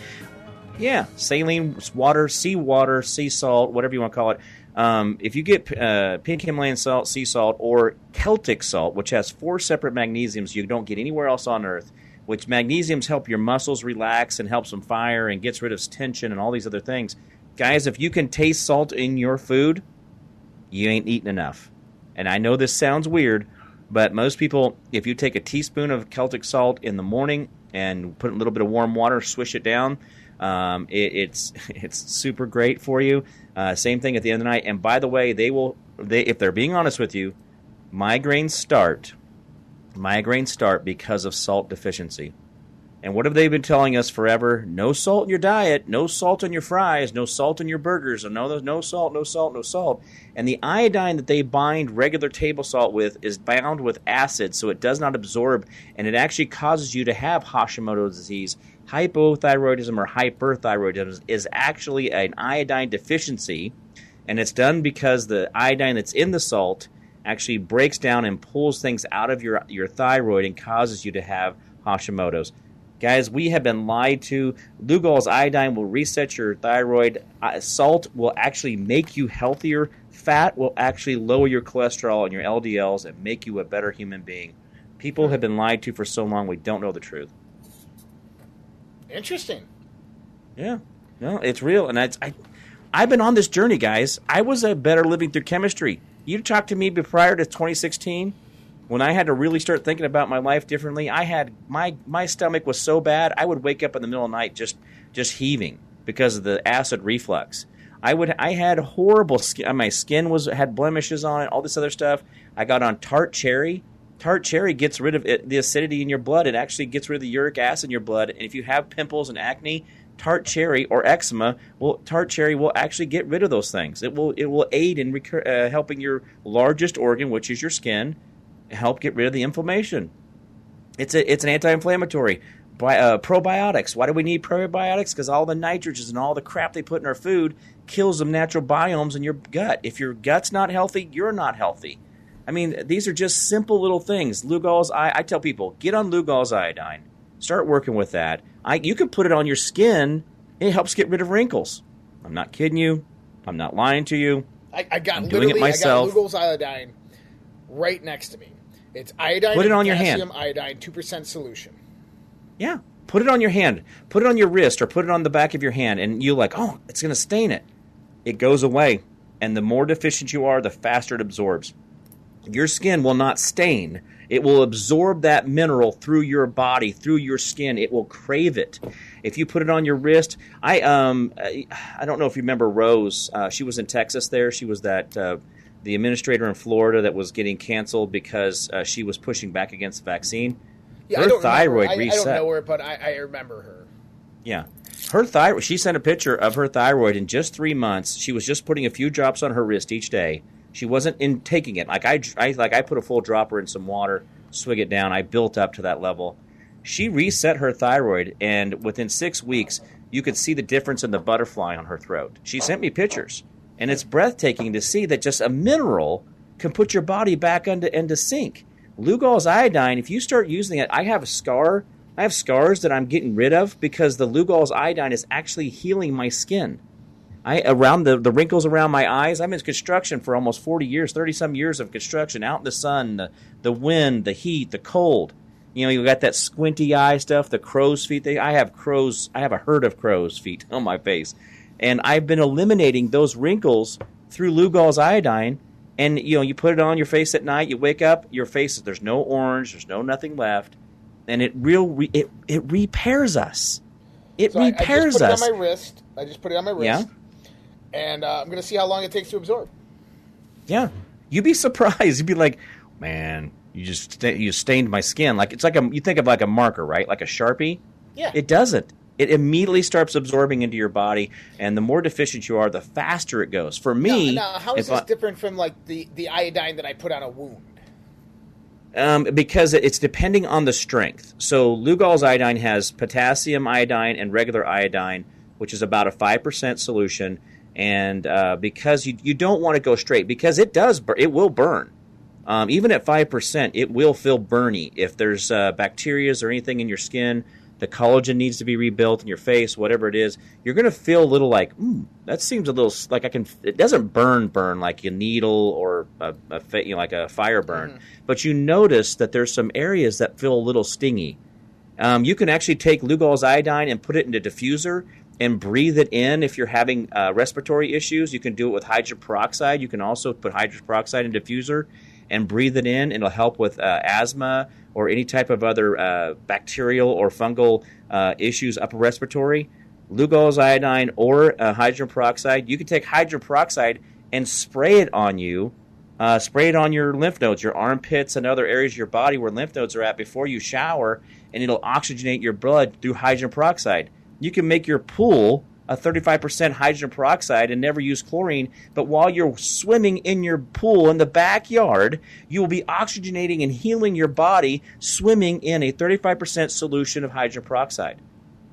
Yeah, saline water, sea water, sea salt, whatever you want to call it. Um, if you get uh, pink Himalayan salt, sea salt, or Celtic salt, which has four separate magnesiums you don't get anywhere else on Earth, which magnesiums help your muscles relax and helps them fire and gets rid of tension and all these other things. Guys, if you can taste salt in your food, you ain't eating enough. And I know this sounds weird, but most people, if you take a teaspoon of Celtic salt in the morning and put a little bit of warm water, swish it down, um, it, it's it's super great for you. Uh, same thing at the end of the night. And by the way, they will they if they're being honest with you, migraines start migraines start because of salt deficiency. And what have they been telling us forever? No salt in your diet, no salt in your fries, no salt in your burgers, no, no salt, no salt, no salt. And the iodine that they bind regular table salt with is bound with acid, so it does not absorb, and it actually causes you to have Hashimoto's disease. Hypothyroidism or hyperthyroidism is actually an iodine deficiency, and it's done because the iodine that's in the salt actually breaks down and pulls things out of your, your thyroid and causes you to have Hashimoto's. Guys, we have been lied to. Lugol's iodine will reset your thyroid. Uh, salt will actually make you healthier. Fat will actually lower your cholesterol and your LDLs and make you a better human being. People have been lied to for so long, we don't know the truth. Interesting. Yeah, no, it's real, and I. I've been on this journey, guys. I was a better living through chemistry. You talked to me prior to 2016 when I had to really start thinking about my life differently, I had my my stomach was so bad I would wake up in the middle of the night just just heaving because of the acid reflux. I would I had horrible skin. My skin was had blemishes on it. All this other stuff. I got on tart cherry. Tart cherry gets rid of it, the acidity in your blood. It actually gets rid of the uric acid in your blood. And if you have pimples and acne, tart cherry or eczema, well, tart cherry will actually get rid of those things. It will it will aid in recur- uh, helping your largest organ, which is your skin, help get rid of the inflammation. It's a, it's an anti-inflammatory. Uh, probiotics. Why do we need probiotics? Because all the nitrogens and all the crap they put in our food kills the natural biomes in your gut. If your gut's not healthy, you're not healthy. I mean, these are just simple little things. Lugol's, I, I tell people, get on Lugol's iodine. Start working with that. I, you can put it on your skin. It helps get rid of wrinkles. I'm not kidding you. I'm not lying to you. I, I got I'm doing it myself. I got Lugol's iodine right next to me. It's iodine. Put it on your hand. Iodine, two percent solution. Yeah. Put it on your hand. Put it on your wrist or put it on the back of your hand and you like, "Oh, it's going to stain it." It goes away. And the more deficient you are, the faster it absorbs. Your skin will not stain. It will absorb that mineral through your body, through your skin. It will crave it. If you put it on your wrist, I um I, I don't know if you remember Rose. Uh, she was in Texas. There, she was that uh, the administrator in Florida that was getting canceled because uh, she was pushing back against the vaccine. Yeah, her I thyroid. I, I reset. don't know her, but I, I remember her. Yeah. Her thyroid, she sent a picture of her thyroid in just three months. She was just putting a few drops on her wrist each day. She wasn't in taking it. Like I, I like I put a full dropper in some water, swig it down. I built up to that level. She reset her thyroid, and within six weeks, you could see the difference in the butterfly on her throat. She sent me pictures, and it's breathtaking to see that just a mineral can put your body back into, into sync. Lugol's iodine, if you start using it, I have a scar. I have scars that I'm getting rid of because the Lugol's iodine is actually healing my skin. I around the, the wrinkles around my eyes. I'm in construction for almost 40 years, 30 some years of construction, out in the sun, the, the wind, the heat, the cold. You know, you got that squinty eye stuff, the crow's feet. They, I have crows. I have a herd of crow's feet on my face, and I've been eliminating those wrinkles through Lugol's iodine. And you know, you put it on your face at night. You wake up, your face there's no orange, there's no nothing left, and it real re, it it repairs us. It So I, I repairs just put us. it on my wrist. I just put it on my wrist. Yeah. And uh, I'm going to see how long it takes to absorb. Yeah, you'd be surprised. You'd be like, "Man, you just sta- you stained my skin." Like it's like a you think of like a marker, right? Like a sharpie. Yeah. It doesn't. It immediately starts absorbing into your body, and the more deficient you are, the faster it goes. For me, now, now, how is this I- different from like the, the iodine that I put on a wound? um, because it's depending on the strength. So Lugol's iodine has potassium iodine and regular iodine, which is about a five percent solution. And uh, because you you don't want to go straight because it does it will burn. Um, even at five percent, it will feel burny if there's uh, bacteria or anything in your skin. The collagen needs to be rebuilt in your face, whatever it is. You're going to feel a little like, mm, that seems a little like I can. It doesn't burn, burn like a needle or a, a you know, like a fire burn, but you notice that there's some areas that feel a little stingy. Um, you can actually take Lugol's iodine and put it in a diffuser and breathe it in if you're having uh, respiratory issues. You can do it with hydrogen peroxide. You can also put hydrogen peroxide in diffuser and breathe it in. It'll help with uh, asthma or any type of other uh, bacterial or fungal uh, issues upper respiratory. Lugol's iodine or uh, hydrogen peroxide. You can take hydrogen peroxide and spray it on you. Uh, spray it on your lymph nodes, your armpits, and other areas of your body where lymph nodes are at before you shower, and it'll oxygenate your blood through hydrogen peroxide. You can make your pool a 35% hydrogen peroxide and never use chlorine, but while you're swimming in your pool in the backyard, you will be oxygenating and healing your body swimming in a 35% solution of hydrogen peroxide.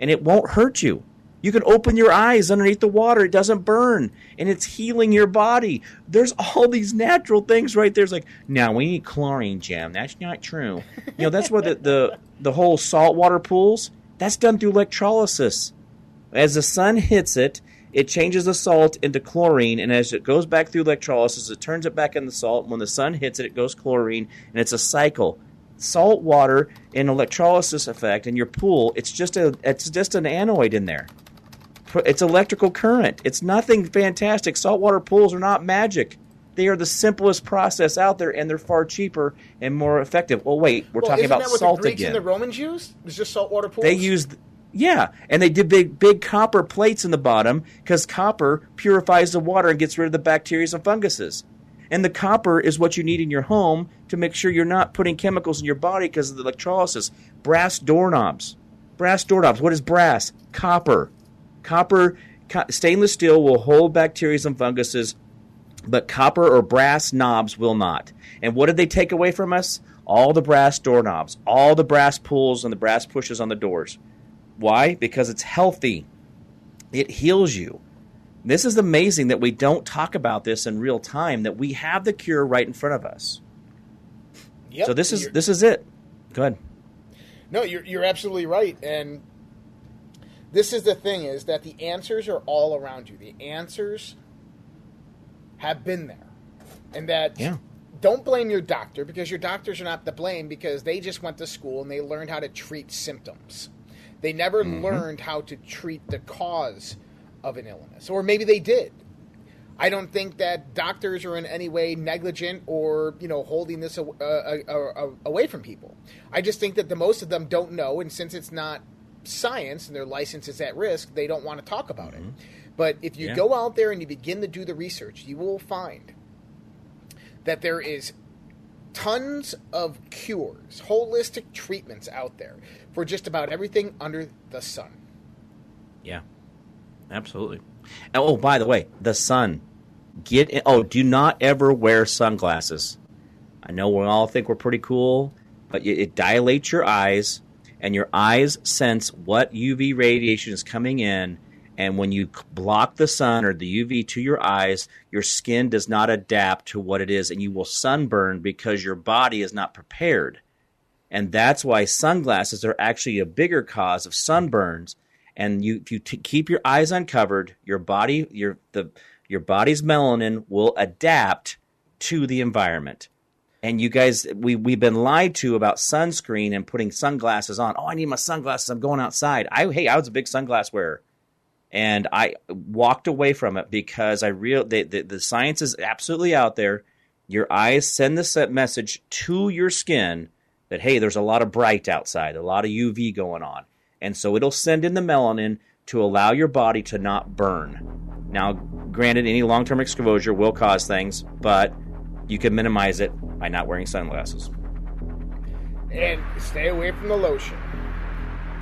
And it won't hurt you. You can open your eyes underneath the water. It doesn't burn. And it's healing your body. There's all these natural things right there. It's like, now we need chlorine, Jim. That's not true. You know, that's where the, the, the whole saltwater pools, that's done through electrolysis. As the sun hits it, it changes the salt into chlorine, and as it goes back through electrolysis, it turns it back into salt. When the sun hits it, it goes chlorine, and it's a cycle. Salt water and electrolysis effect in your pool, it's just a it's just an anode in there. It's electrical current. It's nothing fantastic. Saltwater pools are not magic. They are the simplest process out there, and they're far cheaper and more effective. Well, wait, we're well, talking about that what salt the Greeks again. and the Romans used? It's just saltwater pools. They used, yeah, and they did big, big copper plates in the bottom because copper purifies the water and gets rid of the bacteria and funguses. And the copper is what you need in your home to make sure you're not putting chemicals in your body because of the electrolysis. Brass doorknobs, brass doorknobs. What is brass? Copper. Copper, co- stainless steel will hold bacteria and funguses, but copper or brass knobs will not. And what did they take away from us? All the brass doorknobs, all the brass pulls and the brass pushes on the doors. Why? Because it's healthy. It heals you. This is amazing that we don't talk about this in real time, that we have the cure right in front of us. Yep. So this is this is it. Go ahead. No, you're you're absolutely right, and this is the thing: is that the answers are all around you. The answers have been there, and that Yeah. don't blame your doctor because your doctors are not to blame because they just went to school and they learned how to treat symptoms. They never Mm-hmm. learned how to treat the cause of an illness, or maybe they did. I don't think that doctors are in any way negligent or you know holding this a, a, a, a, away from people. I just think that the most of them don't know, and since it's not science and their license is at risk, they don't want to talk about it. Mm-hmm. But if you Yeah. go out there and you begin to do the research, you will find that there is tons of cures, holistic treatments out there for just about everything under the sun. Yeah, absolutely. And, oh, by the way, the sun. Get in, oh, do not ever wear sunglasses. I know we all think we're pretty cool, but it, it dilates your eyes, and your eyes sense what UV radiation is coming in. And when you block the sun or the UV to your eyes, your skin does not adapt to what it is, and you will sunburn because your body is not prepared. And that's why sunglasses are actually a bigger cause of sunburns. And you, if you t- keep your eyes uncovered, your body, your the your body's melanin will adapt to the environment. And you guys, we we've been lied to about sunscreen and putting sunglasses on. Oh, I need my sunglasses. I'm going outside. I hey, I was a big sunglass wearer, and I walked away from it because I real the, the, the science is absolutely out there. Your eyes send the message to your skin that hey, there's a lot of bright outside, a lot of UV going on, and so it'll send in the melanin to allow your body to not burn. Now, granted, any long-term exposure will cause things, but you can minimize it by not wearing sunglasses. And stay away from the lotion.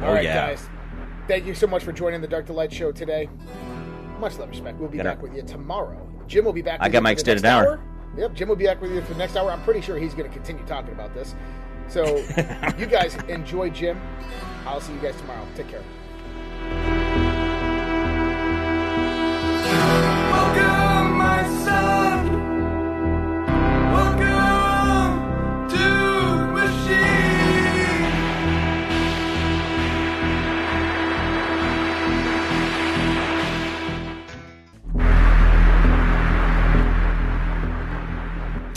Oh, All right, yeah. guys. Thank you so much for joining the Dark to Light show today. Much love, respect. We'll be Got it. back with you tomorrow. Jim will be back. I got my extended next hour. Yep, Jim will be back with you for the next hour. I'm pretty sure he's going to continue talking about this. So, you guys enjoy Jim. I'll see you guys tomorrow. Take care.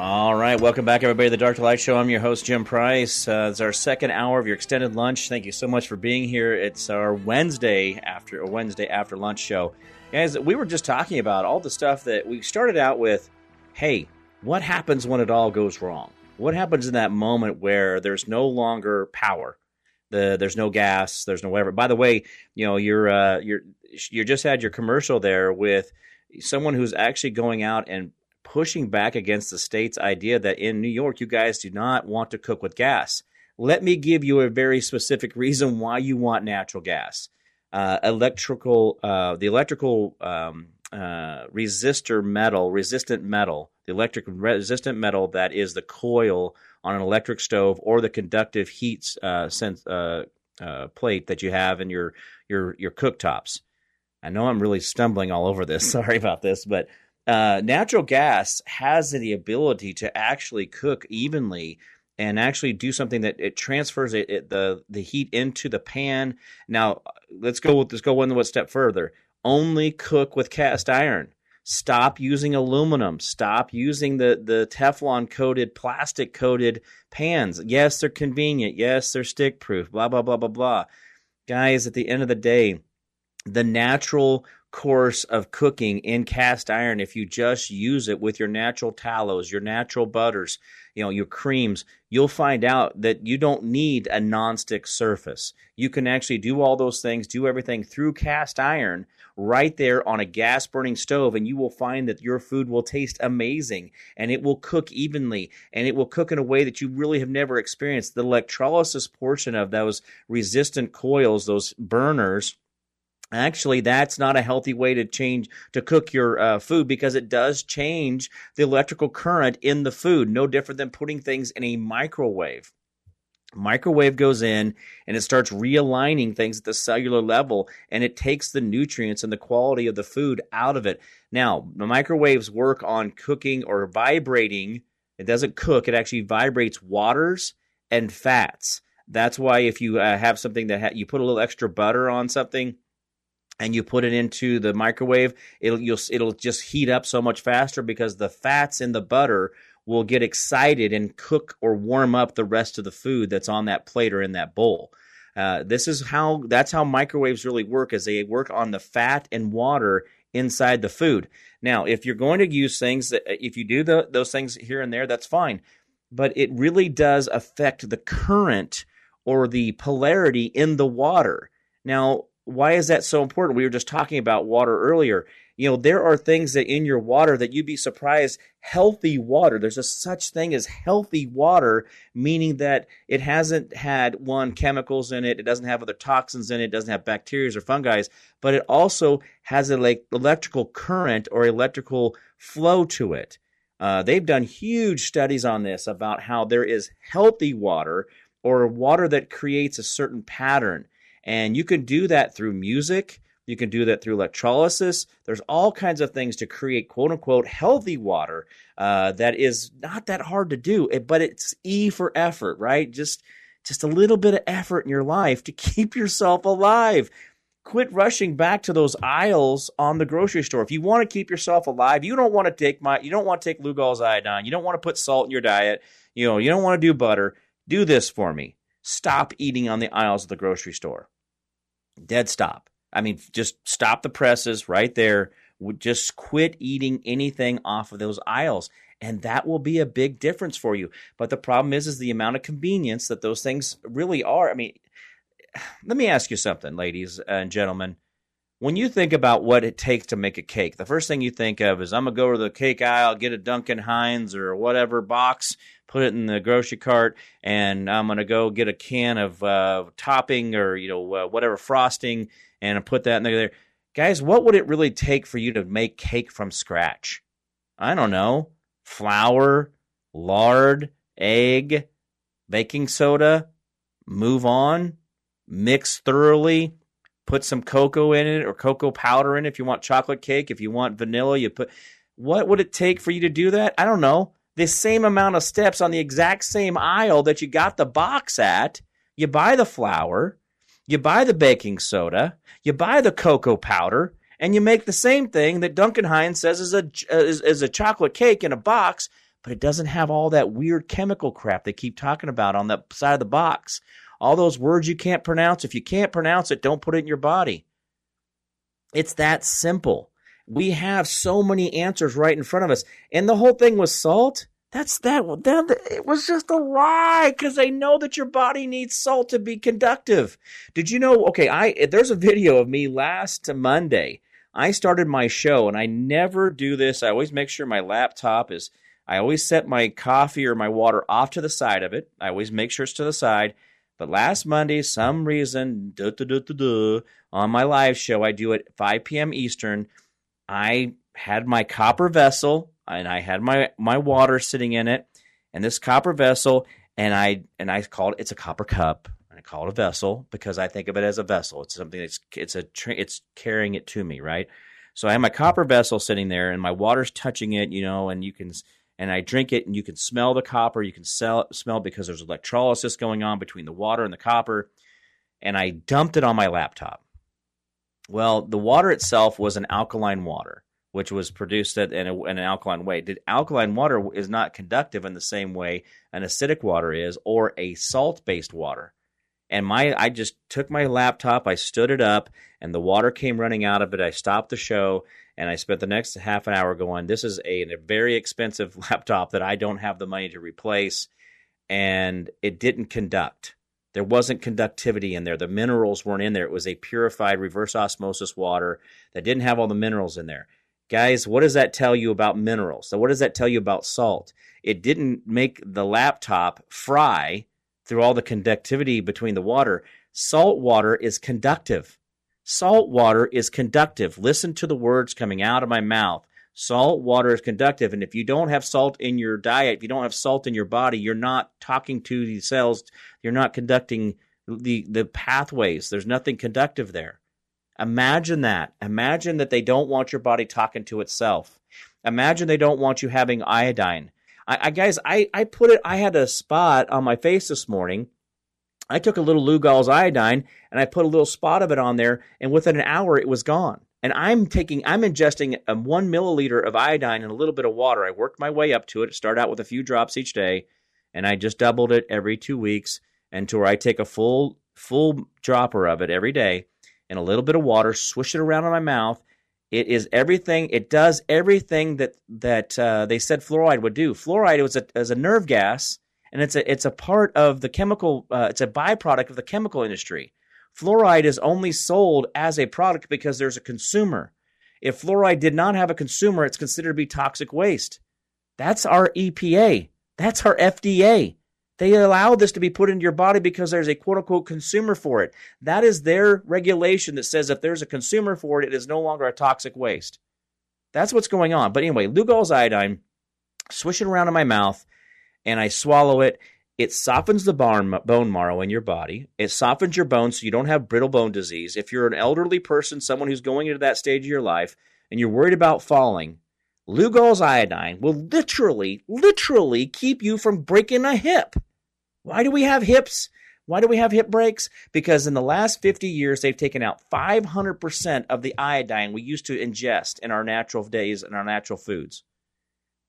All right. welcome back, everybody, to the Dark to Light Show. I'm your host, Jim Price. Uh, it's our second hour of your extended lunch. Thank you so much for being here. It's our Wednesday after a Wednesday after lunch show, guys. We were just talking about all the stuff that we started out with. Hey, what happens when it all goes wrong? What happens in that moment where there's no longer power? The there's no gas, there's no whatever. By the way, you know you're uh, you're you just had your commercial there with someone who's actually going out and pushing back against the state's idea that in New York, you guys do not want to cook with gas. Let me give you a very specific reason why you want natural gas. Uh, electrical, uh, the electrical um, uh, resistor metal, resistant metal, the electric resistant metal that is the coil on an electric stove or the conductive heat uh, sense, uh, uh, plate that you have in your your your cooktops. I know I'm really stumbling all over this. Sorry about this, but uh, natural gas has the ability to actually cook evenly and actually do something that it transfers it, it, the the heat into the pan. Now let's go let's go one step further. Only cook with cast iron. Stop using aluminum. Stop using the the Teflon coated, plastic coated pans. Yes, they're convenient. Yes, they're stick proof. Blah blah blah blah blah. Guys, at the end of the day, the natural course of cooking in cast iron if you just use it with your natural tallows, your natural butters, you know, your creams, you'll find out that you don't need a nonstick surface. You can actually do all those things, do everything through cast iron right there on a gas burning stove and you will find that your food will taste amazing and it will cook evenly and it will cook in a way that you really have never experienced. The electrolysis portion of those resistant coils, those burners, Actually, that's not a healthy way to change to cook your uh, food because it does change the electrical current in the food. No different than putting things in a microwave. Microwave goes in and it starts realigning things at the cellular level and it takes the nutrients and the quality of the food out of it. Now, the microwaves work on cooking or vibrating. It doesn't cook, it actually vibrates waters and fats. That's why if you uh, have something that ha- you put a little extra butter on something, and you put it into the microwave, it'll it'll just heat up so much faster because the fats in the butter will get excited and cook or warm up the rest of the food that's on that plate or in that bowl. Uh, this is how that's how microwaves really work is they work on the fat and water inside the food. Now, if you're going to use things that if you do the, those things here and there, that's fine. But it really does affect the current or the polarity in the water. Now, why is that so important? We were just talking about water earlier. You know, there are things that in your water that you'd be surprised healthy water. There's a such thing as healthy water, meaning that it hasn't had one chemicals in it, it doesn't have other toxins in it, it doesn't have bacteria or fungi, but it also has a like electrical current or electrical flow to it. Uh, they've done huge studies on this about how there is healthy water or water that creates a certain pattern and you can do that through music. You can do that through electrolysis. There's all kinds of things to create quote unquote healthy water uh, that is not that hard to do, but it's E for effort, right? Just just a little bit of effort in your life to keep yourself alive. Quit rushing back to those aisles on the grocery store. If you want to keep yourself alive, you don't want to take my you don't want to take Lugol's iodine. You don't want to put salt in your diet. You know, you don't want to do butter. Do this for me. Stop eating on the aisles of the grocery store. Dead stop. I mean, just stop the presses right there. Just quit eating anything off of those aisles, and that will be a big difference for you. But the problem is, is the amount of convenience that those things really are. I mean, let me ask you something, ladies and gentlemen. When you think about what it takes to make a cake, the first thing you think of is I'm gonna go to the cake aisle, get a Duncan Hines or whatever box, put it in the grocery cart, and I'm gonna go get a can of uh, topping or you know uh, whatever frosting, and put that in there. Guys, what would it really take for you to make cake from scratch? I don't know. Flour, lard, egg, baking soda. Move on. Mix thoroughly. Put some cocoa in it or cocoa powder in it if you want chocolate cake. If you want vanilla, you put. What would it take for you to do that? I don't know the same amount of steps on the exact same aisle that you got the box at. You buy the flour, you buy the baking soda, you buy the cocoa powder, and you make the same thing that Duncan Hines says is a is, is a chocolate cake in a box, but it doesn't have all that weird chemical crap they keep talking about on the side of the box. All those words you can't pronounce. If you can't pronounce it, don't put it in your body. It's that simple. We have so many answers right in front of us. And the whole thing was salt. That's that. that it was just a lie because they know that your body needs salt to be conductive. Did you know? Okay, I there's a video of me last Monday. I started my show, and I never do this. I always make sure my laptop is. I always set my coffee or my water off to the side of it. I always make sure it's to the side. But last Monday, some reason, duh, duh, duh, on my live show, I do it 5 p.m. Eastern. I had my copper vessel and I had my my water sitting in it, and this copper vessel, and I and I called it's a copper cup. and I call it a vessel because I think of it as a vessel. It's something that's it's a it's carrying it to me, right? So I have my copper vessel sitting there, and my water's touching it, you know, and you can and I drink it, and you can smell the copper. You can sell, smell because there's electrolysis going on between the water and the copper. And I dumped it on my laptop. Well, the water itself was an alkaline water which was produced in, a, in an alkaline way. Did alkaline water is not conductive in the same way an acidic water is, or a salt-based water. And my, I just took my laptop, I stood it up, and the water came running out of it. I stopped the show, and I spent the next half an hour going, "This is a, a very expensive laptop that I don't have the money to replace," and it didn't conduct. There wasn't conductivity in there. The minerals weren't in there. It was a purified reverse osmosis water that didn't have all the minerals in there. Guys, what does that tell you about minerals? So, what does that tell you about salt? It didn't make the laptop fry through all the conductivity between the water. Salt water is conductive. Salt water is conductive. Listen to the words coming out of my mouth. Salt water is conductive. And if you don't have salt in your diet, if you don't have salt in your body, you're not talking to the cells, you're not conducting the, the pathways. There's nothing conductive there. Imagine that. Imagine that they don't want your body talking to itself. Imagine they don't want you having iodine. I, I guys, I, I put it, I had a spot on my face this morning. I took a little Lugol's iodine and I put a little spot of it on there, and within an hour it was gone. And I'm taking, I'm ingesting a one milliliter of iodine in a little bit of water. I worked my way up to it. Start out with a few drops each day, and I just doubled it every two weeks until I take a full full dropper of it every day and a little bit of water, swish it around in my mouth. It is everything. It does everything that that uh, they said fluoride would do. Fluoride was a, is a nerve gas, and it's a it's a part of the chemical. Uh, it's a byproduct of the chemical industry. Fluoride is only sold as a product because there's a consumer. If fluoride did not have a consumer, it's considered to be toxic waste. That's our EPA. That's our FDA. They allow this to be put into your body because there's a quote unquote consumer for it. That is their regulation that says if there's a consumer for it, it is no longer a toxic waste. That's what's going on. But anyway, Lugol's iodine, swish it around in my mouth, and I swallow it. It softens the bone marrow in your body. It softens your bones so you don't have brittle bone disease. If you're an elderly person, someone who's going into that stage of your life, and you're worried about falling, Lugol's iodine will literally, literally keep you from breaking a hip. Why do we have hips? Why do we have hip breaks? Because in the last 50 years, they've taken out 500% of the iodine we used to ingest in our natural days and our natural foods.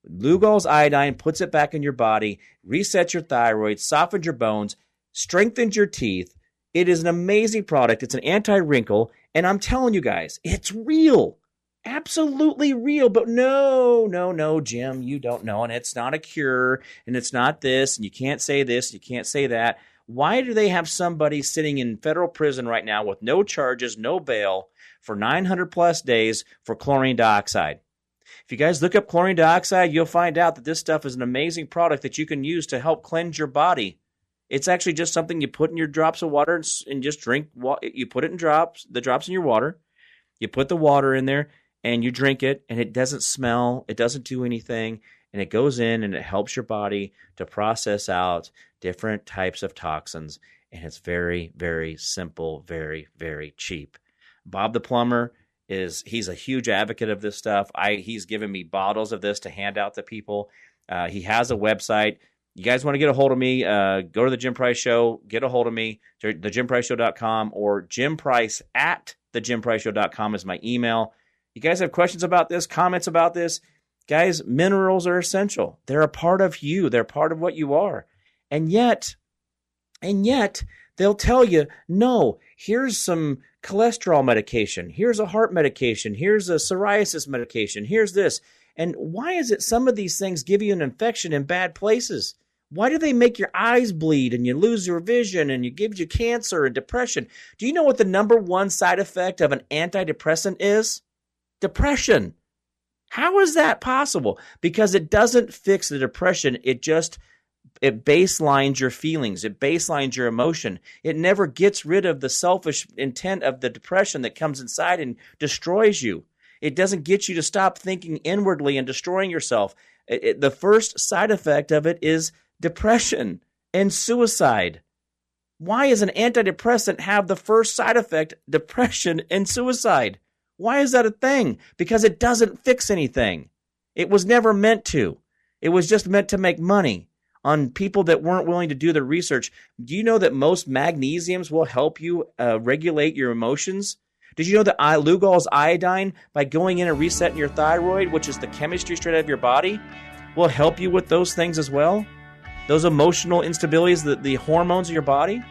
Lugol's iodine puts it back in your body, resets your thyroid, softens your bones, strengthens your teeth. It is an amazing product. It's an anti wrinkle. And I'm telling you guys, it's real absolutely real. But no, no, no, Jim, you don't know. And it's not a cure, and it's not this, and you can't say this, you can't say that. Why do they have somebody sitting in federal prison right now with no charges, no bail for 900 plus days for chlorine dioxide? If you guys look up chlorine dioxide, you'll find out that this stuff is an amazing product that you can use to help cleanse your body. It's actually just something you put in your drops of water and, and just drink. You put it in drops, the drops in your water. You put the water in there and you drink it and it doesn't smell, it doesn't do anything, and it goes in and it helps your body to process out different types of toxins. And it's very, very simple, very, very cheap. Bob the plumber is he's a huge advocate of this stuff. I he's given me bottles of this to hand out to people. Uh, he has a website. You guys want to get a hold of me? Uh, go to the Jim Price Show. Get a hold of me. TheJimPriceShow.com or Jim Price at TheJimPriceShow.com is my email. You guys have questions about this, comments about this? Guys, minerals are essential. They're a part of you, they're part of what you are. And yet, and yet, they'll tell you, no, here's some cholesterol medication, here's a heart medication, here's a psoriasis medication, here's this. And why is it some of these things give you an infection in bad places? Why do they make your eyes bleed and you lose your vision and you give you cancer and depression? Do you know what the number one side effect of an antidepressant is? Depression. How is that possible? Because it doesn't fix the depression, it just it baselines your feelings, it baselines your emotion. It never gets rid of the selfish intent of the depression that comes inside and destroys you. It doesn't get you to stop thinking inwardly and destroying yourself. It, it, the first side effect of it is depression and suicide. Why does an antidepressant have the first side effect, depression and suicide? Why is that a thing? Because it doesn't fix anything. It was never meant to. It was just meant to make money on people that weren't willing to do the research. Do you know that most magnesiums will help you uh, regulate your emotions? Did you know that I, Lugol's iodine, by going in and resetting your thyroid, which is the chemistry straight out of your body, will help you with those things as well? Those emotional instabilities, the, the hormones of your body?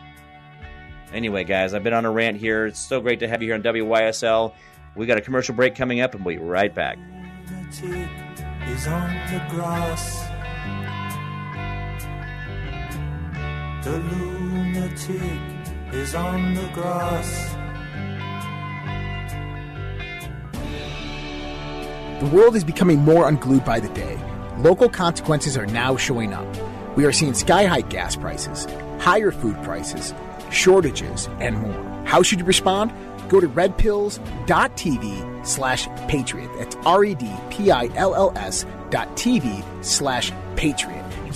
Anyway, guys, I've been on a rant here. It's so great to have you here on WYSL. We got a commercial break coming up, and we'll be right back. The lunatic is on the grass. The world is becoming more unglued by the day. Local consequences are now showing up. We are seeing sky high gas prices, higher food prices, shortages, and more. How should you respond? Go to redpills.tv slash patriot. That's R E D P I L L S dot TV slash patriot.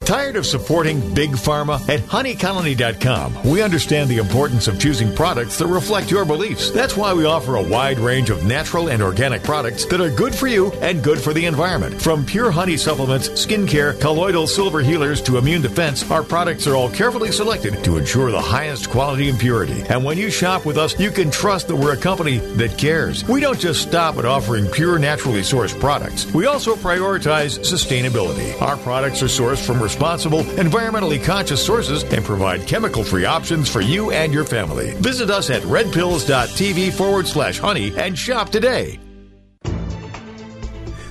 Tired of supporting Big Pharma? At honeycolony.com, we understand the importance of choosing products that reflect your beliefs. That's why we offer a wide range of natural and organic products that are good for you and good for the environment. From pure honey supplements, skincare, colloidal silver healers to immune defense, our products are all carefully selected to ensure the highest quality and purity. And when you shop with us, you can trust that we're a company that cares. We don't just stop at offering pure, naturally sourced products. We also prioritize sustainability. Our products are sourced from responsible, environmentally conscious sources and provide chemical free options for you and your family. Visit us at redpills.tv forward slash honey and shop today.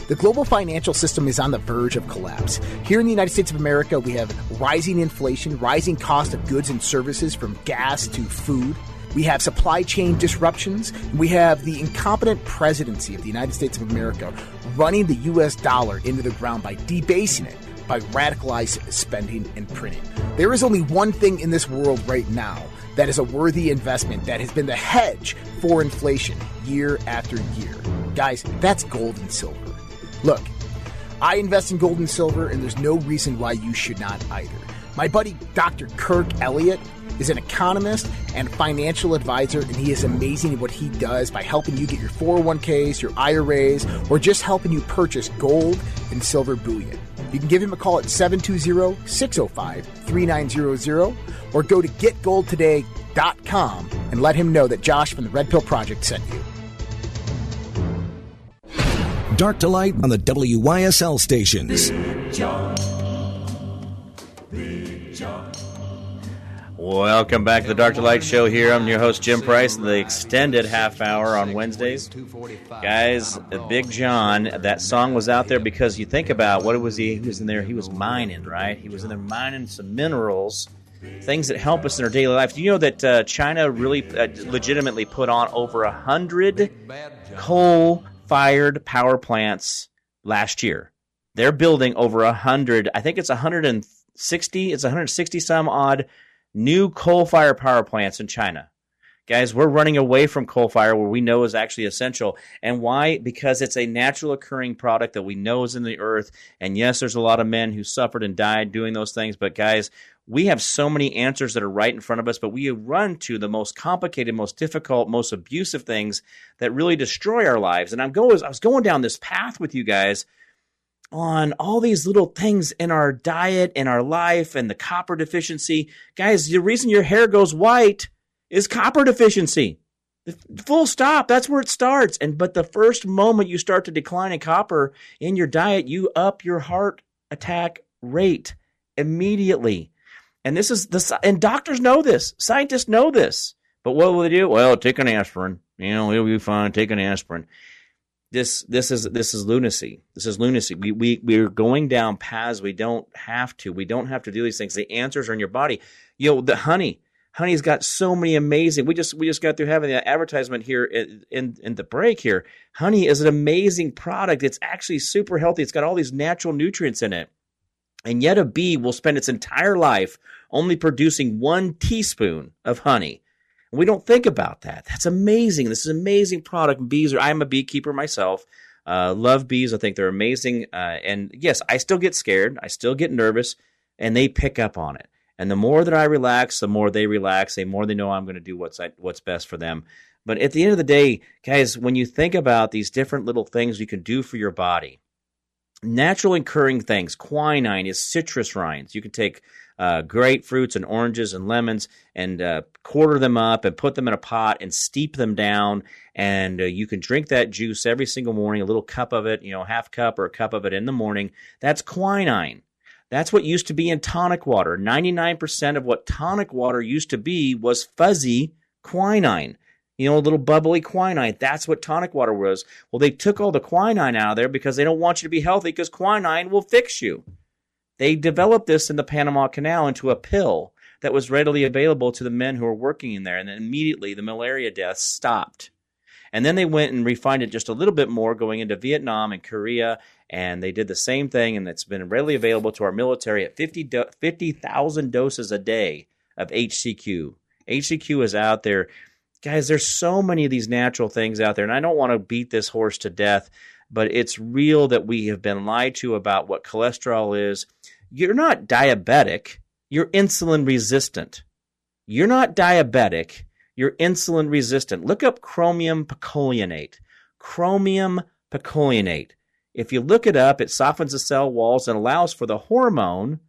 The global financial system is on the verge of collapse. Here in the United States of America, we have rising inflation, rising cost of goods and services from gas to food. We have supply chain disruptions. We have the incompetent presidency of the United States of America running the US dollar into the ground by debasing it by radicalized spending and printing. There is only one thing in this world right now that is a worthy investment that has been the hedge for inflation year after year. Guys, that's gold and silver. Look, I invest in gold and silver, and there's no reason why you should not either. My buddy Dr. Kirk Elliott is an economist and financial advisor, and he is amazing at what he does by helping you get your 401ks, your IRAs, or just helping you purchase gold and silver bullion. You can give him a call at 720 605 3900 or go to getgoldtoday.com and let him know that Josh from the Red Pill Project sent you. Dark to light on the WYSL stations. Welcome back to the to Light show here. I'm your host, Jim Price, the extended half hour on Wednesdays. Guys, Big John, that song was out there because you think about what was he? He was in there, he was mining, right? He was in there mining some minerals, things that help us in our daily life. Do you know that uh, China really uh, legitimately put on over a hundred coal fired power plants last year? They're building over a hundred, I think it's 160, it's 160 some odd new coal fired power plants in China. Guys, we're running away from coal fire where we know is actually essential. And why? Because it's a natural occurring product that we know is in the earth. And yes, there's a lot of men who suffered and died doing those things. But guys, we have so many answers that are right in front of us, but we run to the most complicated, most difficult, most abusive things that really destroy our lives. And I'm going, I was going down this path with you guys on all these little things in our diet, in our life, and the copper deficiency. Guys, the reason your hair goes white is copper deficiency. Full stop. That's where it starts. And but the first moment you start to decline in copper in your diet, you up your heart attack rate immediately. And this is the and doctors know this. Scientists know this. But what will they do? Well, take an aspirin. You know, it'll be fine. Take an aspirin. This this is this is lunacy. This is lunacy. We we we're going down paths we don't have to. We don't have to do these things. The answers are in your body. You know, the honey Honey's got so many amazing. We just we just got through having the advertisement here in, in, in the break here. Honey is an amazing product. It's actually super healthy. It's got all these natural nutrients in it. And yet a bee will spend its entire life only producing one teaspoon of honey. And we don't think about that. That's amazing. This is an amazing product. Bees are. I'm a beekeeper myself. Uh, love bees. I think they're amazing. Uh, and yes, I still get scared. I still get nervous, and they pick up on it. And the more that I relax, the more they relax. The more they know I'm going to do what's what's best for them. But at the end of the day, guys, when you think about these different little things you can do for your body, natural occurring things, quinine is citrus rinds. You can take uh, grapefruits and oranges and lemons and uh, quarter them up and put them in a pot and steep them down. And uh, you can drink that juice every single morning, a little cup of it, you know, half cup or a cup of it in the morning. That's quinine. That's what used to be in tonic water. 99% of what tonic water used to be was fuzzy quinine. You know, a little bubbly quinine. That's what tonic water was. Well, they took all the quinine out of there because they don't want you to be healthy because quinine will fix you. They developed this in the Panama Canal into a pill that was readily available to the men who were working in there. And then immediately the malaria deaths stopped. And then they went and refined it just a little bit more going into Vietnam and Korea and they did the same thing, and it's been readily available to our military at 50,000 50, doses a day of HCQ. HCQ is out there. Guys, there's so many of these natural things out there, and I don't want to beat this horse to death, but it's real that we have been lied to about what cholesterol is. You're not diabetic, you're insulin resistant. You're not diabetic, you're insulin resistant. Look up chromium picolinate. Chromium picolinate. If you look it up, it softens the cell walls and allows for the hormone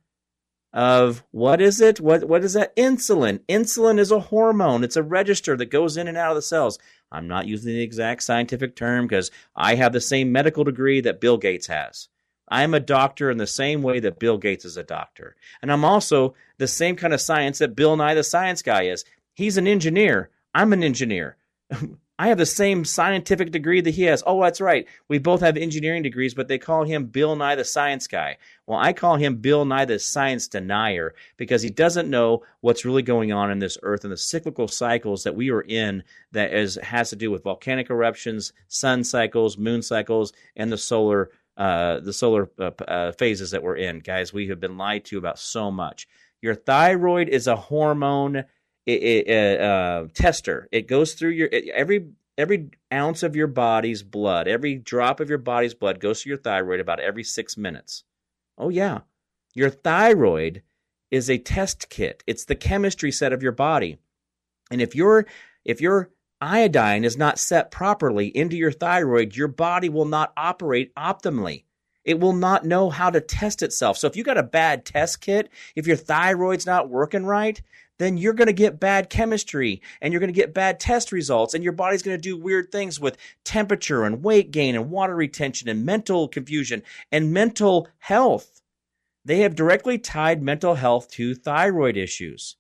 of what is it? What what is that? Insulin. Insulin is a hormone. It's a register that goes in and out of the cells. I'm not using the exact scientific term because I have the same medical degree that Bill Gates has. I'm a doctor in the same way that Bill Gates is a doctor. And I'm also the same kind of science that Bill Nye the science guy is. He's an engineer. I'm an engineer. I have the same scientific degree that he has. Oh, that's right. We both have engineering degrees, but they call him Bill Nye the science guy. Well, I call him Bill Nye the science denier because he doesn't know what's really going on in this earth and the cyclical cycles that we are in that is has to do with volcanic eruptions, sun cycles, moon cycles, and the solar uh, the solar uh, uh, phases that we're in. Guys, we have been lied to about so much. Your thyroid is a hormone it, it, uh, tester. It goes through your every every ounce of your body's blood, every drop of your body's blood goes to your thyroid about every six minutes. Oh yeah, your thyroid is a test kit. It's the chemistry set of your body, and if your if your iodine is not set properly into your thyroid, your body will not operate optimally. It will not know how to test itself. So if you got a bad test kit, if your thyroid's not working right, then you're going to get bad chemistry and you're going to get bad test results and your body's going to do weird things with temperature and weight gain and water retention and mental confusion and mental health. They have directly tied mental health to thyroid issues.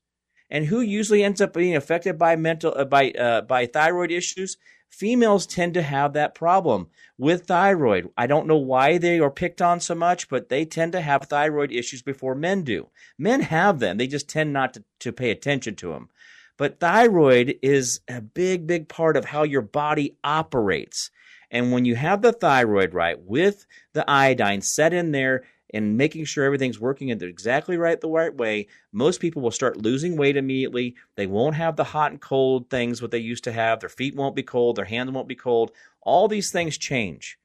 And who usually ends up being affected by mental uh, by uh, by thyroid issues? Females tend to have that problem with thyroid. I don't know why they are picked on so much, but they tend to have thyroid issues before men do. Men have them, they just tend not to, to pay attention to them. But thyroid is a big, big part of how your body operates. And when you have the thyroid right with the iodine set in there, and making sure everything's working in exactly right the right way, most people will start losing weight immediately. They won't have the hot and cold things what they used to have. Their feet won't be cold, their hands won't be cold. All these things change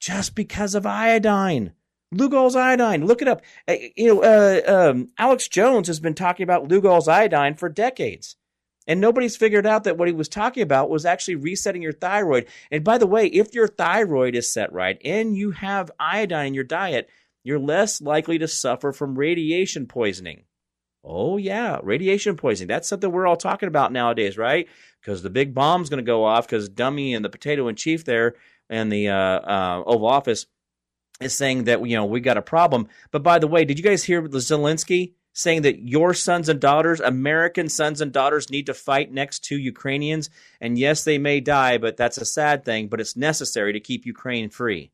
just because of iodine. Lugol's iodine. Look it up. Uh, You know, uh, um, Alex Jones has been talking about Lugol's iodine for decades. And nobody's figured out that what he was talking about was actually resetting your thyroid. And by the way, if your thyroid is set right and you have iodine in your diet, you're less likely to suffer from radiation poisoning. Oh, yeah, radiation poisoning. That's something we're all talking about nowadays, right? Because the big bomb's going to go off because Dummy and the potato in chief there in the uh, uh, Oval Office is saying that, you know, we got a problem. But by the way, did you guys hear Zelensky? saying that your sons and daughters, American sons and daughters, need to fight next to Ukrainians. And yes, they may die, but that's a sad thing, but it's necessary to keep Ukraine free.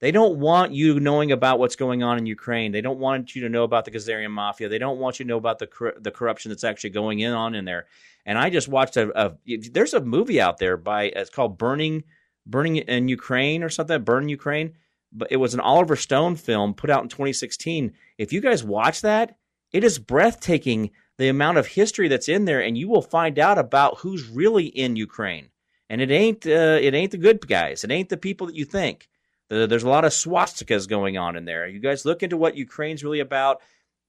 They don't want you knowing about what's going on in Ukraine. They don't want you to know about the Khazarian mafia. They don't want you to know about the cor- the corruption that's actually going in on in there. And I just watched a, a there's a movie out there by it's called Burning Burning in Ukraine or something, Burn Ukraine. But it was an Oliver Stone film put out in 2016. If you guys watch that, it is breathtaking the amount of history that's in there, and you will find out about who's really in Ukraine. And it ain't uh, it ain't the good guys. It ain't the people that you think. The, there's a lot of swastikas going on in there. You guys look into what Ukraine's really about.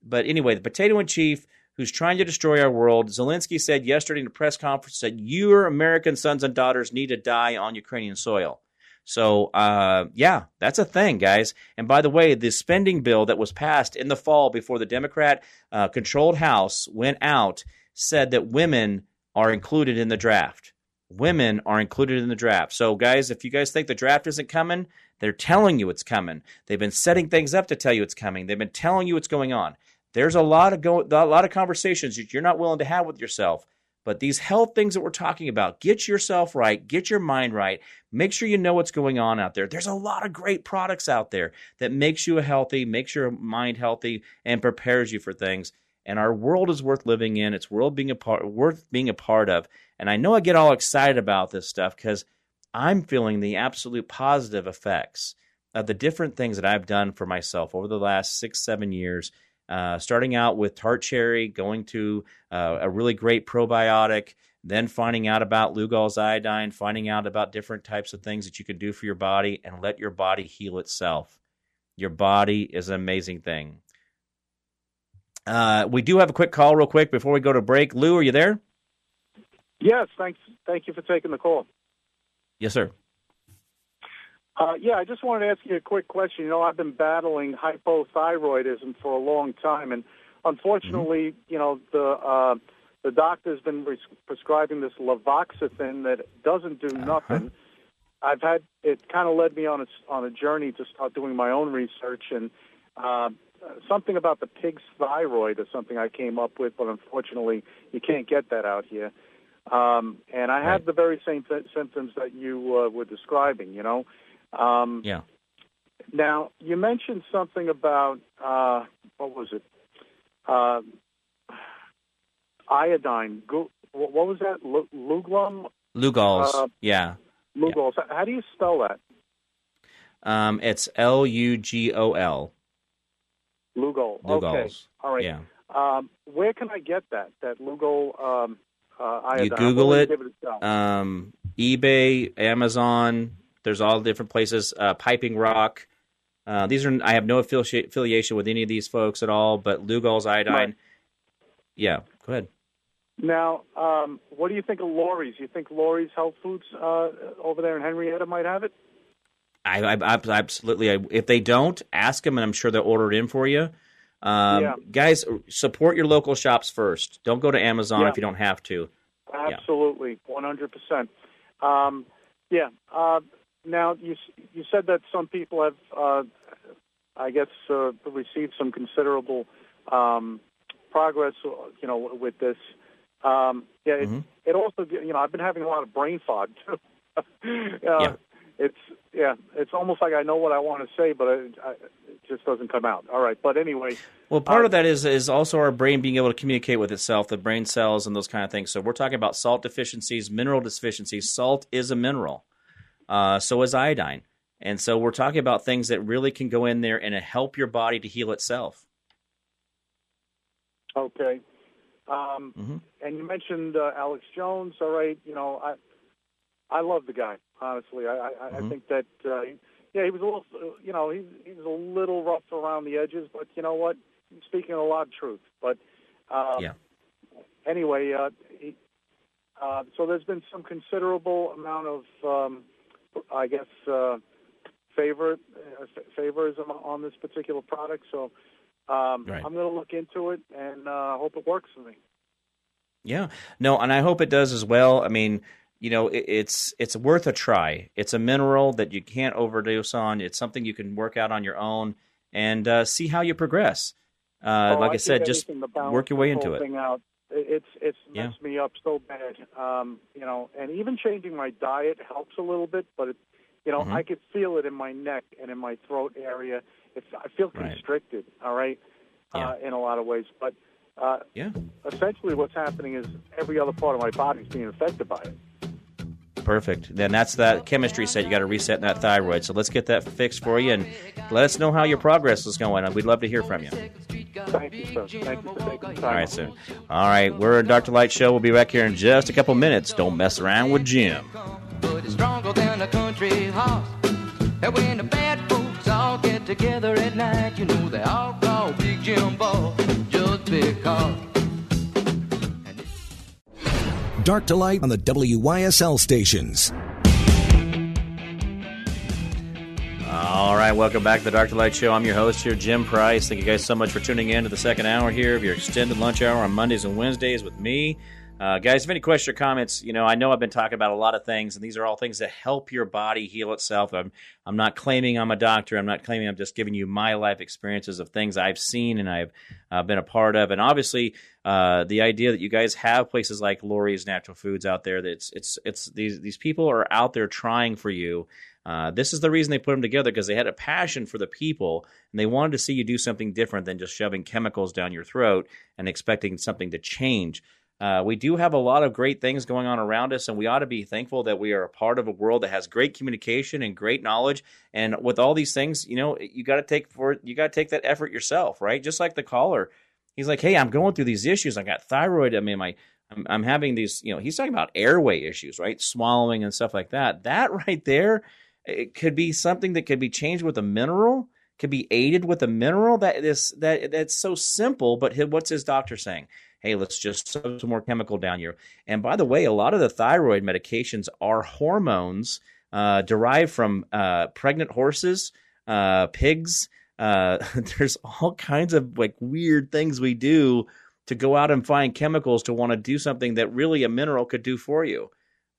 But anyway, the potato in chief who's trying to destroy our world. Zelensky said yesterday in a press conference that your American sons and daughters need to die on Ukrainian soil. So, uh, yeah, that's a thing, guys. And by the way, the spending bill that was passed in the fall before the Democrat uh, controlled House went out said that women are included in the draft. Women are included in the draft. So, guys, if you guys think the draft isn't coming, they're telling you it's coming. They've been setting things up to tell you it's coming. They've been telling you what's going on. There's a lot of go- a lot of conversations you're not willing to have with yourself. But these health things that we're talking about, get yourself right, get your mind right, make sure you know what's going on out there. There's a lot of great products out there that makes you healthy, makes your mind healthy, and prepares you for things. And our world is worth living in. It's world being a part, worth being a part of. And I know I get all excited about this stuff because I'm feeling the absolute positive effects of the different things that I've done for myself over the last six, seven years uh, starting out with tart cherry, going to uh, a really great probiotic, then finding out about Lugol's iodine, finding out about different types of things that you can do for your body, and let your body heal itself. Your body is an amazing thing. Uh, we do have a quick call, real quick, before we go to break. Lou, are you there? Yes, thanks. Thank you for taking the call. Yes, sir. Uh, yeah, I just wanted to ask you a quick question. You know, I've been battling hypothyroidism for a long time, and unfortunately, you know, the uh, the doctor's been pres- prescribing this Lavoxithin that doesn't do nothing. I've had it kind of led me on a on a journey to start doing my own research, and uh, something about the pig's thyroid is something I came up with, but unfortunately, you can't get that out here. Um, and I had the very same th- symptoms that you uh, were describing. You know. Um, Yeah. now, you mentioned something about uh, what was it? Uh, iodine. Gu- What was that? Lu- Luglum? Lugol's. Uh, yeah. Lugol. How do you spell that? Um, it's L U G O L. Lugol. Okay. All right. Yeah. Um, where can I get that? That Lugol um, uh, iodine. You Google it. It um, eBay, Amazon. There's all different places. Uh, Piping Rock. Uh, these are I have no affili- affiliation with any of these folks at all. But Lugol's iodine. Right. Yeah, go ahead. now, um, what do you think of Lori's? You think Lori's Health Foods uh, over there in Henrietta might have it? I, I, I absolutely. I, if they don't, ask them, and I'm sure they'll order it in for you. Um, Yeah. Guys, support your local shops first. Don't go to Amazon Yeah. if you don't have to. Absolutely, one hundred percent. Um, Yeah. Uh, now you you said that some people have, uh, I guess, uh, received some considerable um, progress. uh, You know, with this. Um, yeah. It, Mhm. it also, you know, I've been having a lot of brain fog too. uh, Yeah. It's yeah. It's almost like I know what I want to say, but it, I, it just doesn't come out. All right. But anyway. Well, part Uh, of that is is also our brain being able to communicate with itself, the brain cells and those kind of things. So we're talking about salt deficiencies, mineral deficiencies. Salt is a mineral. Uh, so is iodine. And so we're talking about things that really can go in there and help your body to heal itself. Okay. Um, mm-hmm. And you mentioned uh, Alex Jones. All right. You know, I I love the guy. Honestly, I I, mm-hmm. I think that uh, yeah, he was a little. You know, he he was a little rough around the edges, but you know what? He's speaking a lot of truth. But um, yeah. Anyway, uh, he, uh, so there's been some considerable amount of, um, I guess, uh, favor uh, favorism on this particular product. So um, right. I'm going to look into it and uh, hope it works for me. Yeah, no, and I hope it does as well. I mean, you know, it, it's it's worth a try. It's a mineral that you can't overdose on. It's something you can work out on your own and uh, see how you progress. Uh, oh, like I, I said, just work your way into it. Out. It's it's messed yeah. me up so bad, um, you know. And even changing my diet helps a little bit, but it, you know, mm-hmm. I could feel it in my neck and in my throat area. It's I feel constricted. Right. All right, yeah. uh, in a lot of ways, but uh, yeah, essentially what's happening is every other part of my body is being affected by it. Perfect. Then that's that chemistry set. You got to reset that thyroid. So let's get that fixed for you and let us know how your progress is going. We'd love to hear from you. Thank you, sir. Thank you for taking time. All right, sir. All right, we're a Dark to Light Show. We'll be back here in just a couple minutes. Don't mess around with Jim. But it's stronger than a country horse. And when the bad folks all get together at night, you know they all call Big Jim Ball just because. Dark to light on the WYSL stations. All right, welcome back to the Dark to Light Show. I'm your host here, Jim Price. Thank you guys so much for tuning in to the second hour here of your extended lunch hour on Mondays and Wednesdays with me. Uh, guys, if any questions or comments, you know, I know I've been talking about a lot of things, and these are all things that help your body heal itself. I'm, I'm not claiming I'm a doctor. I'm not claiming I'm just giving you my life experiences of things I've seen and I've uh, been a part of. And obviously, uh, the idea that you guys have places like Lori's Natural Foods out there, that it's, it's, it's these, these people are out there trying for you. Uh, this is the reason they put them together because they had a passion for the people and they wanted to see you do something different than just shoving chemicals down your throat and expecting something to change. Uh, we do have a lot of great things going on around us, and we ought to be thankful that we are a part of a world that has great communication and great knowledge. And with all these things, you know, you got to take for you got to take that effort yourself, right? Just like the caller, he's like, "Hey, I'm going through these issues. I got thyroid. I mean, my I'm, I'm having these. You know, he's talking about airway issues, right? Swallowing and stuff like that. That right there, it could be something that could be changed with a mineral." Could be aided with a mineral that is that that's so simple, but what's his doctor saying? Hey, let's just some more chemical down here. And by the way, a lot of the thyroid medications are hormones uh, derived from uh, pregnant horses, uh, pigs. Uh, there's all kinds of like weird things we do to go out and find chemicals to want to do something that really a mineral could do for you.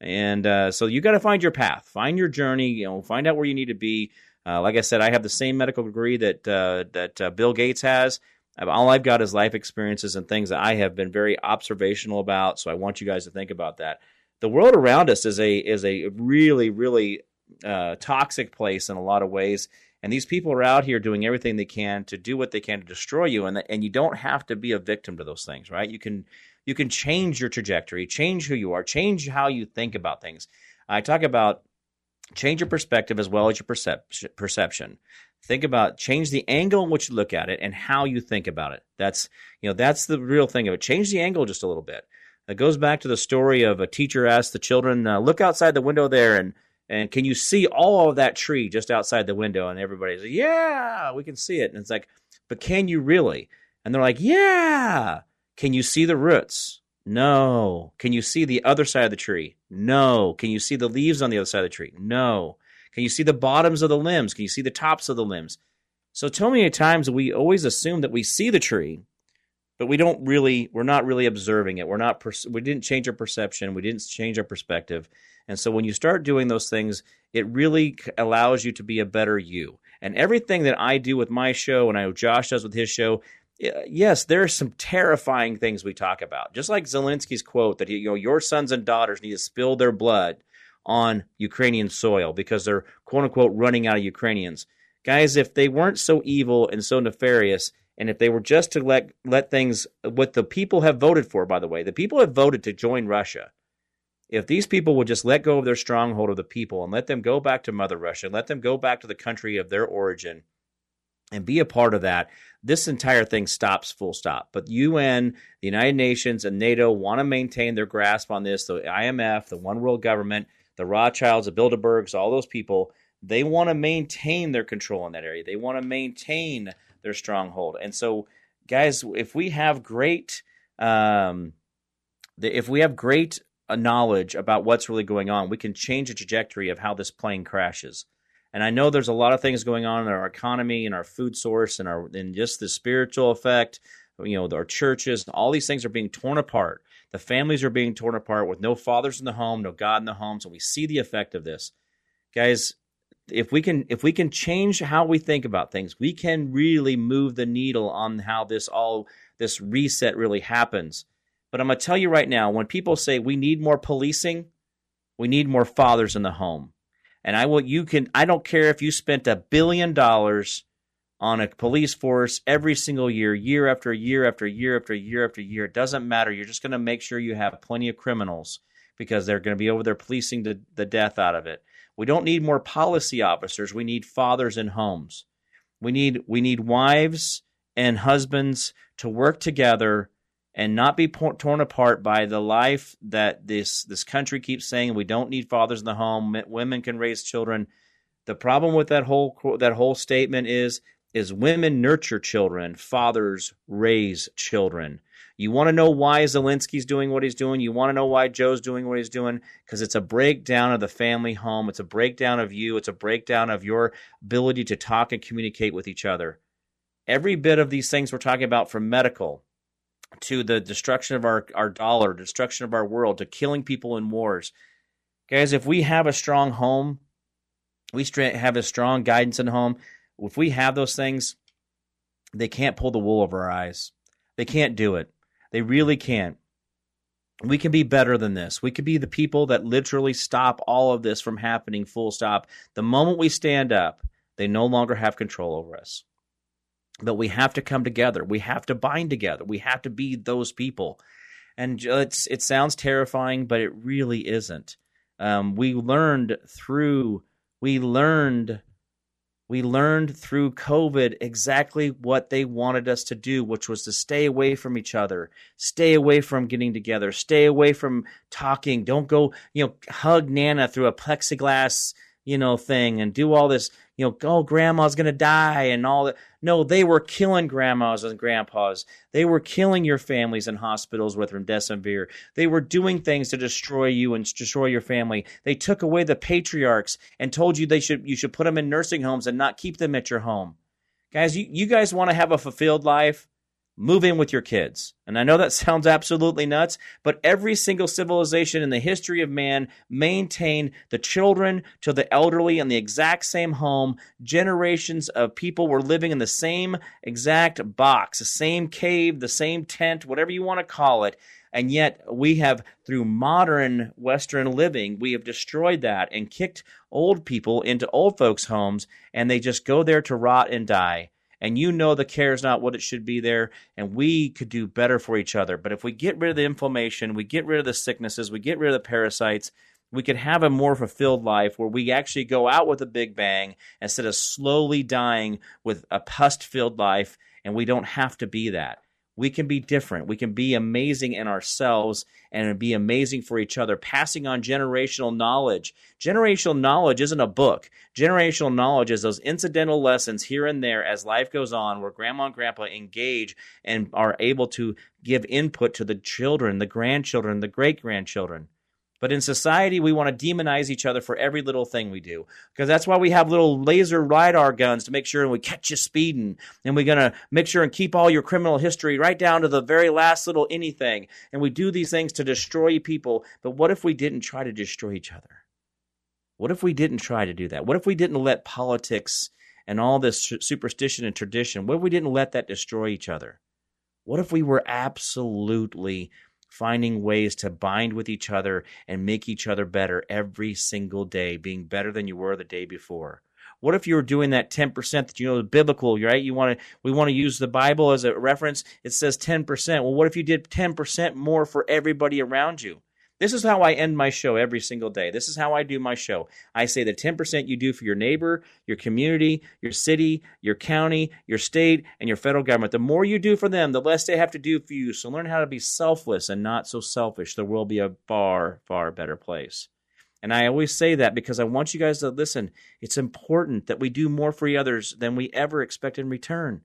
And uh, so you got to find your path, find your journey, you know, find out where you need to be. Uh, like I said, I have the same medical degree that that Bill Gates has. All I've got is life experiences and things that I have been very observational about. So I want you guys to think about that. The world around us is a is a really really uh, toxic place in a lot of ways, and these people are out here doing everything they can to do what they can to destroy you. And and you don't have to be a victim to those things, right? You can you can change your trajectory, change who you are, change how you think about things. I talk about change your perspective as well as your percep- perception think about change the angle in which you look at it and how you think about it. That's you know that's the real thing of it. Change the angle just a little bit. It goes back to the story of a teacher asked the children uh, look outside the window there and and can you see all of that tree just outside the window? And everybody's like yeah we can see it. And it's like but can you really? And they're like yeah. Can you see the roots? No. Can you see the other side of the tree? No. Can you see the leaves on the other side of the tree? No can you see the bottoms of the limbs? Can you see the tops of the limbs? So, too many times we always assume that we see the tree, but we don't really, we're not really observing it. We're not, we didn't change our perception. We didn't change our perspective. And so, when you start doing those things, it really allows you to be a better you. And everything that I do with my show, and I know Josh does with his show, yes, there are some terrifying things we talk about. Just like Zelensky's quote that you know your sons and daughters need to spill their blood on Ukrainian soil because they're quote unquote running out of Ukrainians. Guys, if they weren't so evil and so nefarious, and if they were just to let let things what the people have voted for, by the way, the people have voted to join Russia. If these people would just let go of their stronghold of the people and let them go back to Mother Russia, let them go back to the country of their origin and be a part of that, this entire thing stops full stop. But UN, the United Nations, and NATO want to maintain their grasp on this. The IMF, the One World Government, the Rothschilds, the Bilderbergs, all those people, they want to maintain their control in that area. They want to maintain their stronghold. And so, guys, if we have great, um, if we have great uh, knowledge about what's really going on, we can change the trajectory of how this plane crashes. And I know there's a lot of things going on in our economy and our food source and our and just the spiritual effect. You know, our churches, all these things are being torn apart. The families are being torn apart with no fathers in the home, no God in the home. So we see the effect of this, guys. If we can, if we can change how we think about things, we can really move the needle on how this all this reset really happens. But I'm gonna tell you right now, when people say we need more policing, we need more fathers in the home. And I will, you can, I don't care if you spent a billion dollars on a police force every single year, year after year after year after year after year. It doesn't matter. You're just going to make sure you have plenty of criminals because they're going to be over there policing the, the death out of it. We don't need more policy officers. We need fathers in homes. We need we need wives and husbands to work together and not be torn apart by the life that this this country keeps saying we don't need fathers in the home women can raise children the problem with that whole that whole statement is is women nurture children fathers raise children. You want to know why Zelensky's doing what he's doing? You want to know why Joe's doing what he's doing? Because it's a breakdown of the family home. It's a breakdown of you. It's a breakdown of your ability to talk and communicate with each other. Every bit of these things we're talking about from medical to the destruction of our, our dollar, destruction of our world, to killing people in wars. Guys, if we have a strong home, we have a strong guidance in home. If we have those things, they can't pull the wool over our eyes. They can't do it. They really can't. We can be better than this. We could be the people that literally stop all of this from happening, full stop. The moment we stand up, they no longer have control over us. But we have to come together. We have to bind together. We have to be those people. And it's it sounds terrifying, but it really isn't. Um, we learned through we learned we learned through COVID exactly what they wanted us to do, which was to stay away from each other, stay away from getting together, stay away from talking. Don't go, you know, hug Nana through a plexiglass, you know, thing and do all this you know, oh, grandma's going to die and all that. No, they were killing grandmas and grandpas. They were killing your families in hospitals with remdesivir. They were doing things to destroy you and destroy your family. They took away the patriarchs and told you they should you should put them in nursing homes and not keep them at your home. Guys, you, you guys want to have a fulfilled life? Move in with your kids. And I know that sounds absolutely nuts, but every single civilization in the history of man maintained the children to the elderly in the exact same home. Generations of people were living in the same exact box, the same cave, the same tent, whatever you want to call it. And yet, we have, through modern Western living, we have destroyed that and kicked old people into old folks' homes, and they just go there to rot and die and you know the care is not what it should be there, and we could do better for each other. But if we get rid of the inflammation, we get rid of the sicknesses, we get rid of the parasites, we could have a more fulfilled life where we actually go out with a big bang instead of slowly dying with a pus filled life, and we don't have to be that. We can be different. We can be amazing in ourselves and be amazing for each other, passing on generational knowledge. Generational knowledge isn't a book. Generational knowledge is those incidental lessons here and there as life goes on, where grandma and grandpa engage and are able to give input to the children, the grandchildren, the great grandchildren. But in society, we want to demonize each other for every little thing we do. Because that's why we have little laser radar guns to make sure we catch you speeding. And we're going to make sure and keep all your criminal history right down to the very last little anything. And we do these things to destroy people. But what if we didn't try to destroy each other? What if we didn't try to do that? What if we didn't let politics and all this superstition and tradition, what if we didn't let that destroy each other? What if we were absolutely finding ways to bind with each other and make each other better every single day, being better than you were the day before. What if you were doing that 10% that you know is biblical, right? You want to we want to use the Bible as a reference. It says 10%. Well, what if you did 10% more for everybody around you? This is how I end my show every single day. This is how I do my show. I say the 10% you do for your neighbor, your community, your city, your county, your state, and your federal government. The more you do for them, the less they have to do for you. So learn how to be selfless and not so selfish. The world will be a far, far better place. And I always say that because I want you guys to listen. It's important that we do more for others than we ever expect in return.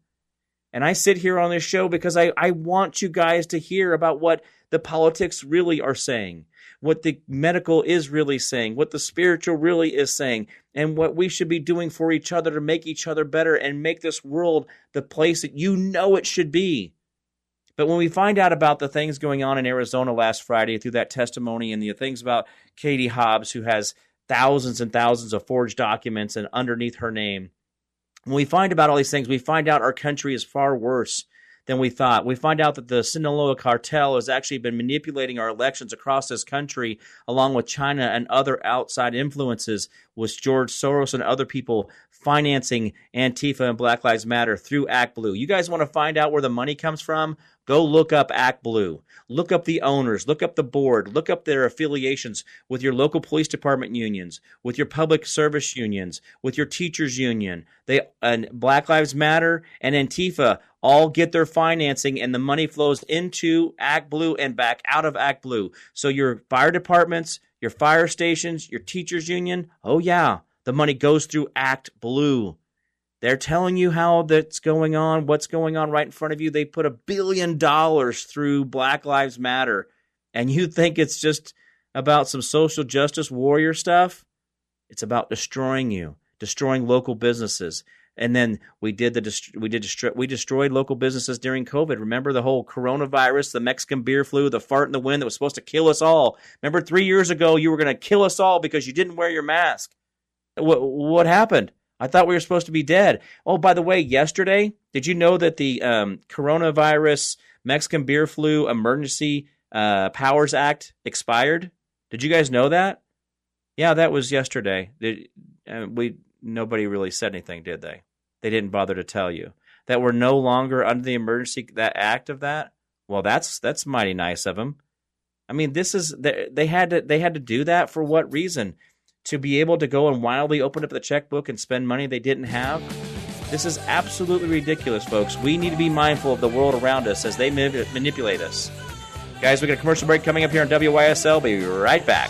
And I sit here on this show because I, I want you guys to hear about what the politics really are saying, what the medical is really saying, what the spiritual really is saying, and what we should be doing for each other to make each other better and make this world the place that you know it should be. But when we find out about the things going on in Arizona last Friday through that testimony and the things about Katie Hobbs, who has thousands and thousands of forged documents and underneath her name, when we find about all these things, we find out our country is far worse than we thought. We find out that the Sinaloa cartel has actually been manipulating our elections across this country, along with China and other outside influences, with George Soros and other people financing Antifa and Black Lives Matter through Act Blue. You guys want to find out where the money comes from? Go look up Act Blue. Look up the owners, look up the board, look up their affiliations with your local police department unions, with your public service unions, with your teachers union. They and Black Lives Matter and Antifa all get their financing and the money flows into Act Blue and back out of Act Blue. So your fire departments, your fire stations, your teachers union, oh yeah, the money goes through Act Blue. They're telling you how that's going on, what's going on right in front of you. They put a billion dollars through Black Lives Matter, and you think it's just about some social justice warrior stuff? It's about destroying you, destroying local businesses. And then we did the we did we destroyed local businesses during COVID. Remember the whole coronavirus, the Mexican beer flu, the fart in the wind that was supposed to kill us all. Remember three years ago you were going to kill us all because you didn't wear your mask. What what happened? I thought we were supposed to be dead. Oh, by the way, yesterday, did you know that the um, coronavirus Mexican beer flu emergency uh, powers act expired? Did you guys know that? Yeah, that was yesterday. Did, uh, we nobody really said anything, did they? They didn't bother to tell you that we're no longer under the emergency that act of that. Well, that's that's mighty nice of them. I mean, this is they, they had to they had to do that for what reason? To be able to go and wildly open up the checkbook and spend money they didn't have. This is absolutely ridiculous, folks. We need to be mindful of the world around us as they manipulate us. Guys, we got a commercial break coming up here on WYSL. Be right back.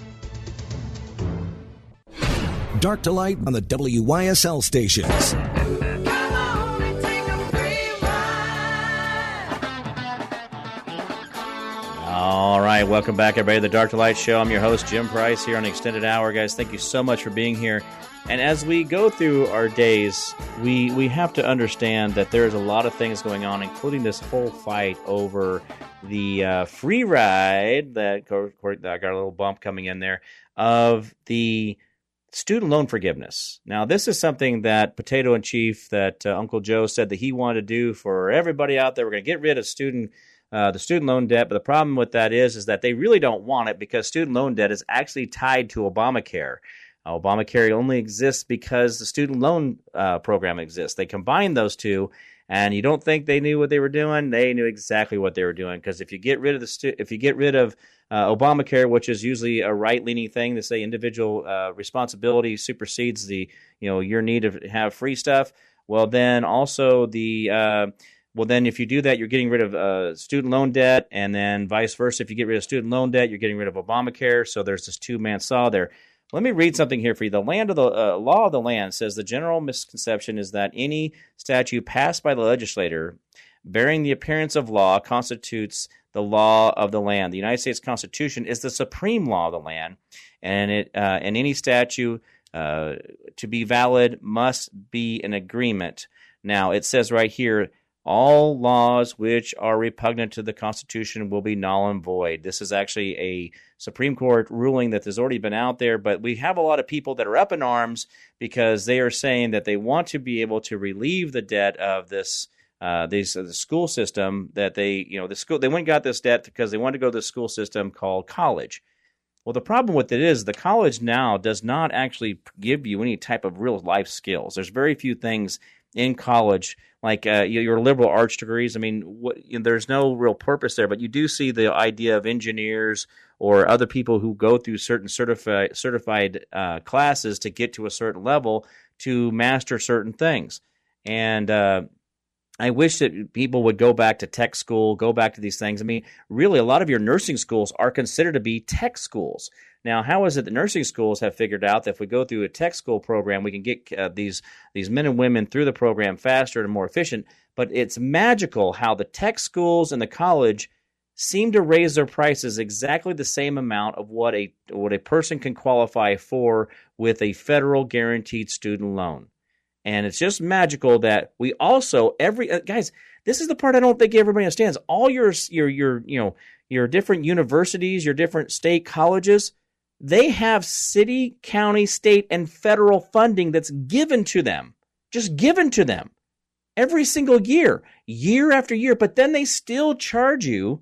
Dark to light on the WYSL stations. All right, welcome back, everybody, to the Dark to Light Show. I'm your host, Jim Price, here on Extended Hour. Guys, thank you so much for being here. And as we go through our days, we, we have to understand that there's a lot of things going on, including this whole fight over the uh, free ride that I got a little bump coming in there of the student loan forgiveness. Now, this is something that Potato in Chief, that uh, Uncle Joe said that he wanted to do for everybody out there. We're going to get rid of student uh, the student loan debt. But the problem with that is, is that they really don't want it because student loan debt is actually tied to Obamacare. Obamacare only exists because the student loan uh, program exists. They combine those two, and you don't think they knew what they were doing? They knew exactly what they were doing. Because if you get rid of the stu- if you get rid of uh, Obamacare, which is usually a right-leaning thing to say individual uh, responsibility supersedes the you know your need to have free stuff. Well, then also the uh, well, then if you do that, you're getting rid of uh, student loan debt, and then vice versa. If you get rid of student loan debt, you're getting rid of Obamacare. So there's this two man saw there. Let me read something here for you. The land of the uh, law of the land says the general misconception is that any statute passed by the legislator bearing the appearance of law constitutes the law of the land. The United States Constitution is the supreme law of the land, and it uh, and any statute uh, to be valid must be an agreement. Now it says right here all laws which are repugnant to the Constitution will be null and void. This is actually a Supreme Court ruling that has already been out there, but we have a lot of people that are up in arms because they are saying that they want to be able to relieve the debt of this. Uh, these uh, the school system that they you know the school they went got this debt because they wanted to go to the school system called college. Well, the problem with it is the college now does not actually give you any type of real life skills. There's very few things in college like uh, your liberal arts degrees. I mean, what, you know, there's no real purpose there, but you do see the idea of engineers or other people who go through certain certified certified uh, classes to get to a certain level to master certain things. And uh, I wish that people would go back to tech school, go back to these things. I mean, really, a lot of your nursing schools are considered to be tech schools. Now, how is it that nursing schools have figured out that if we go through a tech school program, we can get uh, these these men and women through the program faster and more efficient? But it's magical how the tech schools and the college seem to raise their prices exactly the same amount of what a what a person can qualify for with a federal guaranteed student loan. And it's just magical that we also every uh, guys. This is the part I don't think everybody understands. All your your your you know your different universities, your different state colleges they have city, county, state, and federal funding that's given to them, just given to them every single year, year after year. But then they still charge you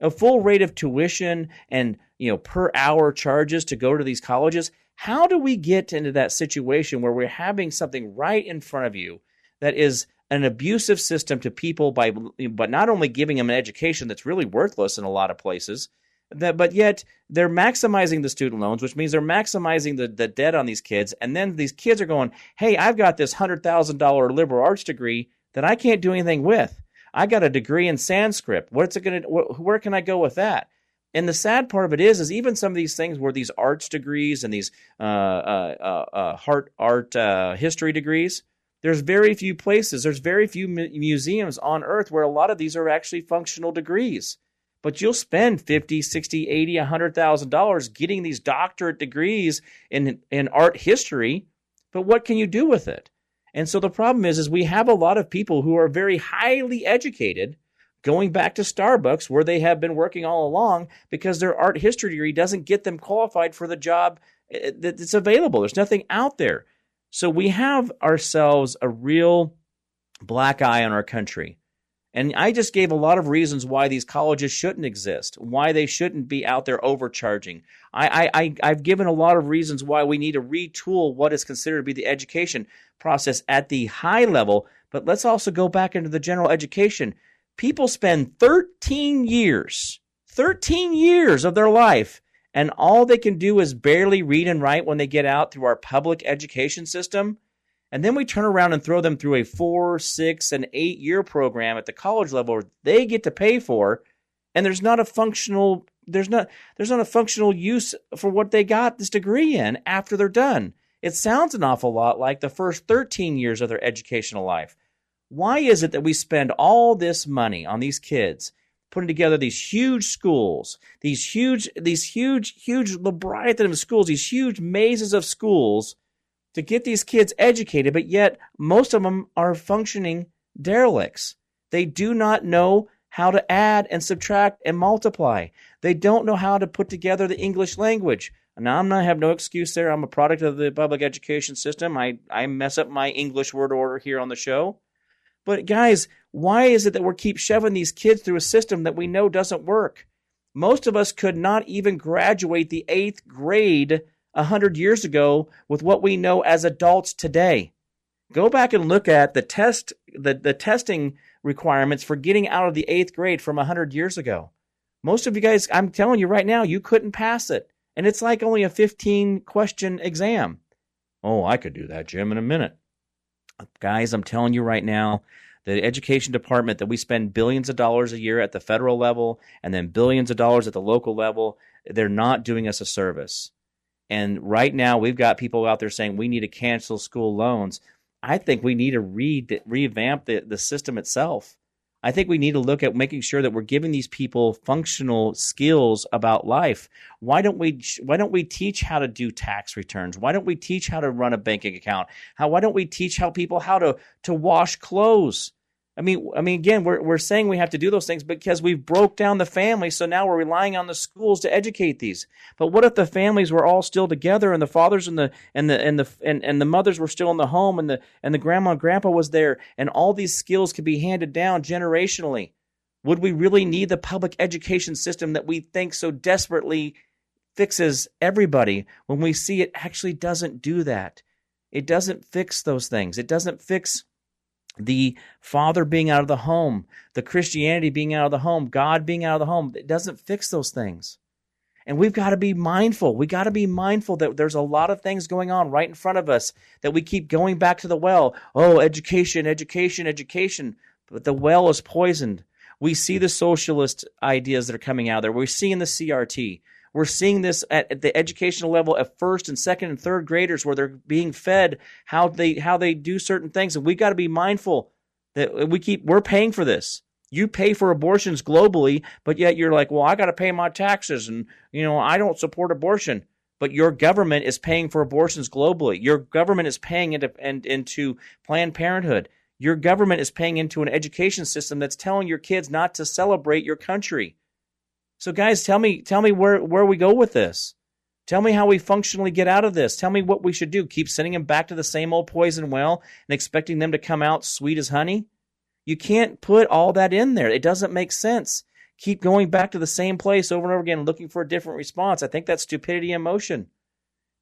a full rate of tuition and you know per hour charges to go to these colleges. How do we get into that situation where we're having something right in front of you that is an abusive system to people by but not only giving them an education that's really worthless in a lot of places, that but yet they're maximizing the student loans which means they're maximizing the, the debt on these kids. And then these kids are going hey i've got this $100000 liberal arts degree that i can't do anything with. I got a degree in sanskrit. What's it going to wh- where can i go with that? And the sad part of it is is even some of these things where these arts degrees and these uh, uh, uh, uh art art uh, history degrees there's very few places there's very few mu- museums on earth where a lot of these are actually functional degrees but you'll spend 50 60 80 100000 dollars getting these doctorate degrees in in art history but what can you do with it? And so the problem is is we have a lot of people who are very highly educated going back to starbucks where they have been working all along because their art history degree doesn't get them qualified for the job eh, that's available. There's nothing out there. So we have ourselves a real black eye on our country and I just gave a lot of reasons why these colleges shouldn't exist, why they shouldn't be out there overcharging. I, I, have given a lot of reasons why we need to retool what is considered to be the education process at the high level But let's also go back into the general education. People spend 13 years, 13 years of their life, and all they can do is barely read and write when they get out through our public education system. And then we turn around and throw them through a four, six, and eight year program at the college level they get to pay for, and there's not a functional there's not there's not a functional use for what they got this degree in after they're done. It sounds an awful lot like the first 13 years of their educational life. Why is it that we spend all this money on these kids putting together these huge schools, these huge, these huge, huge labyrinth of schools, these huge mazes of schools to get these kids educated, but yet most of them are functioning derelicts. They do not know how to add and subtract and multiply. They don't know how to put together the English language. Now, I'm not I have no excuse there. I'm a product of the public education system. I, I mess up my English word order here on the show. But guys, why is it that we keep shoving these kids through a system that we know doesn't work? Most of us could not even graduate the eighth grade a hundred years ago with what we know as adults today. Go back and look at the test, the, the testing requirements for getting out of the eighth grade from a hundred years ago. Most of you guys, I'm telling you right now, you couldn't pass it. And it's like only a 15 question exam. Oh, I could do that, Jim, in a minute. Guys, I'm telling you right now, the education department that we spend billions of dollars a year at the federal level and then billions of dollars at the local level, they're not doing us a service. And right now, we've got people out there saying we need to cancel school loans. I think we need to re- revamp the, the system itself. I think we need to look at making sure that we're giving these people functional skills about life. Why don't we why don't we teach how to do tax returns? Why don't we teach how to run a banking account? How why don't we teach how people how to to wash clothes? I mean, I mean, again, we're we're saying we have to do those things because we've broke down the family, so now we're relying on the schools to educate these. But what if the families were all still together, and the fathers and the and the and the and, and the mothers were still in the home, and the and the grandma and grandpa was there, and all these skills could be handed down generationally? Would we really need the public education system that we think so desperately fixes everybody when we see it actually doesn't do that? It doesn't fix those things. It doesn't fix the father being out of the home, the Christianity being out of the home, God being out of the home, it doesn't fix those things. And we've got to be mindful. We got to be mindful that there's a lot of things going on right in front of us that we keep going back to the well. Oh, education, education, education. But the well is poisoned. We see the socialist ideas that are coming out there. We're seeing the CRT. We're seeing this at, at, the educational level at first and second and third graders where they're being fed how they how they do certain things. And we got to be mindful that we keep we're paying for this. You pay for abortions globally, but yet you're like, well, I got to pay my taxes, and you know I don't support abortion. But your government is paying for abortions globally. Your government is paying into into Planned Parenthood. Your government is paying into an education system that's telling your kids not to celebrate your country. So guys, tell me tell me where where we go with this. Tell me how we functionally get out of this. Tell me what we should do. Keep sending them back to the same old poison well and expecting them to come out sweet as honey? You can't put all that in there. It doesn't make sense. Keep going back to the same place over and over again looking for a different response. I think that's stupidity in motion.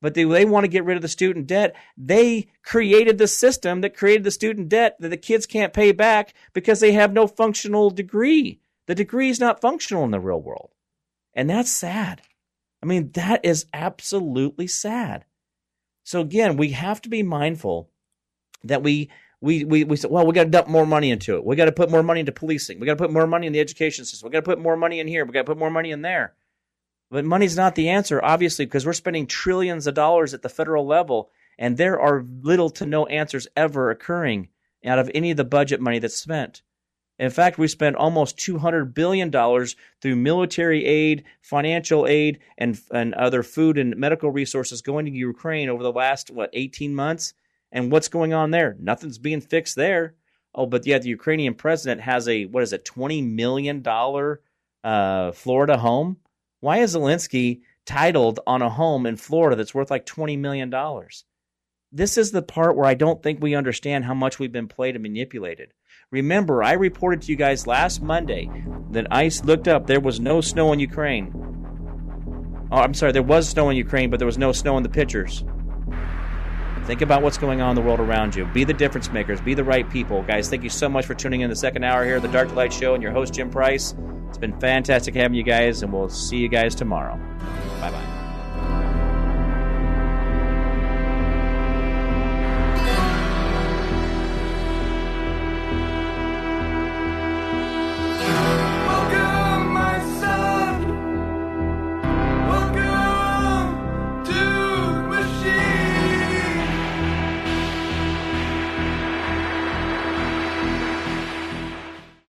But they, they want to get rid of the student debt. They created the system that created the student debt that the kids can't pay back because they have no functional degree. The degree is not functional in the real world. And that's sad. I mean, that is absolutely sad. So again, we have to be mindful that we we we, we say, well, we got to dump more money into it. We got to put more money into policing. We got to put more money in the education system. We got to put more money in here. We got to put more money in there. But money's not the answer, obviously, because we're spending trillions of dollars at the federal level, and there are little to no answers ever occurring out of any of the budget money that's spent. In fact, we spent almost $200 billion through military aid, financial aid, and, and other food and medical resources going to Ukraine over the last, what, 18 months? And what's going on there? Nothing's being fixed there. Oh, but yet the Ukrainian president has a, what is it, $20 million uh, Florida home? Why is Zelensky titled on a home in Florida that's worth like $20 million? This is the part where I don't think we understand how much we've been played and manipulated. Remember, I reported to you guys last Monday that ICE looked up there was no snow in Ukraine. Oh, I'm sorry, there was snow in Ukraine, but there was no snow in the pictures. Think about what's going on in the world around you. Be the difference makers. Be the right people. Guys, thank you so much for tuning in the second hour here at the Dark Light Show and your host, Jim Price. It's been fantastic having you guys, and we'll see you guys tomorrow. Bye bye.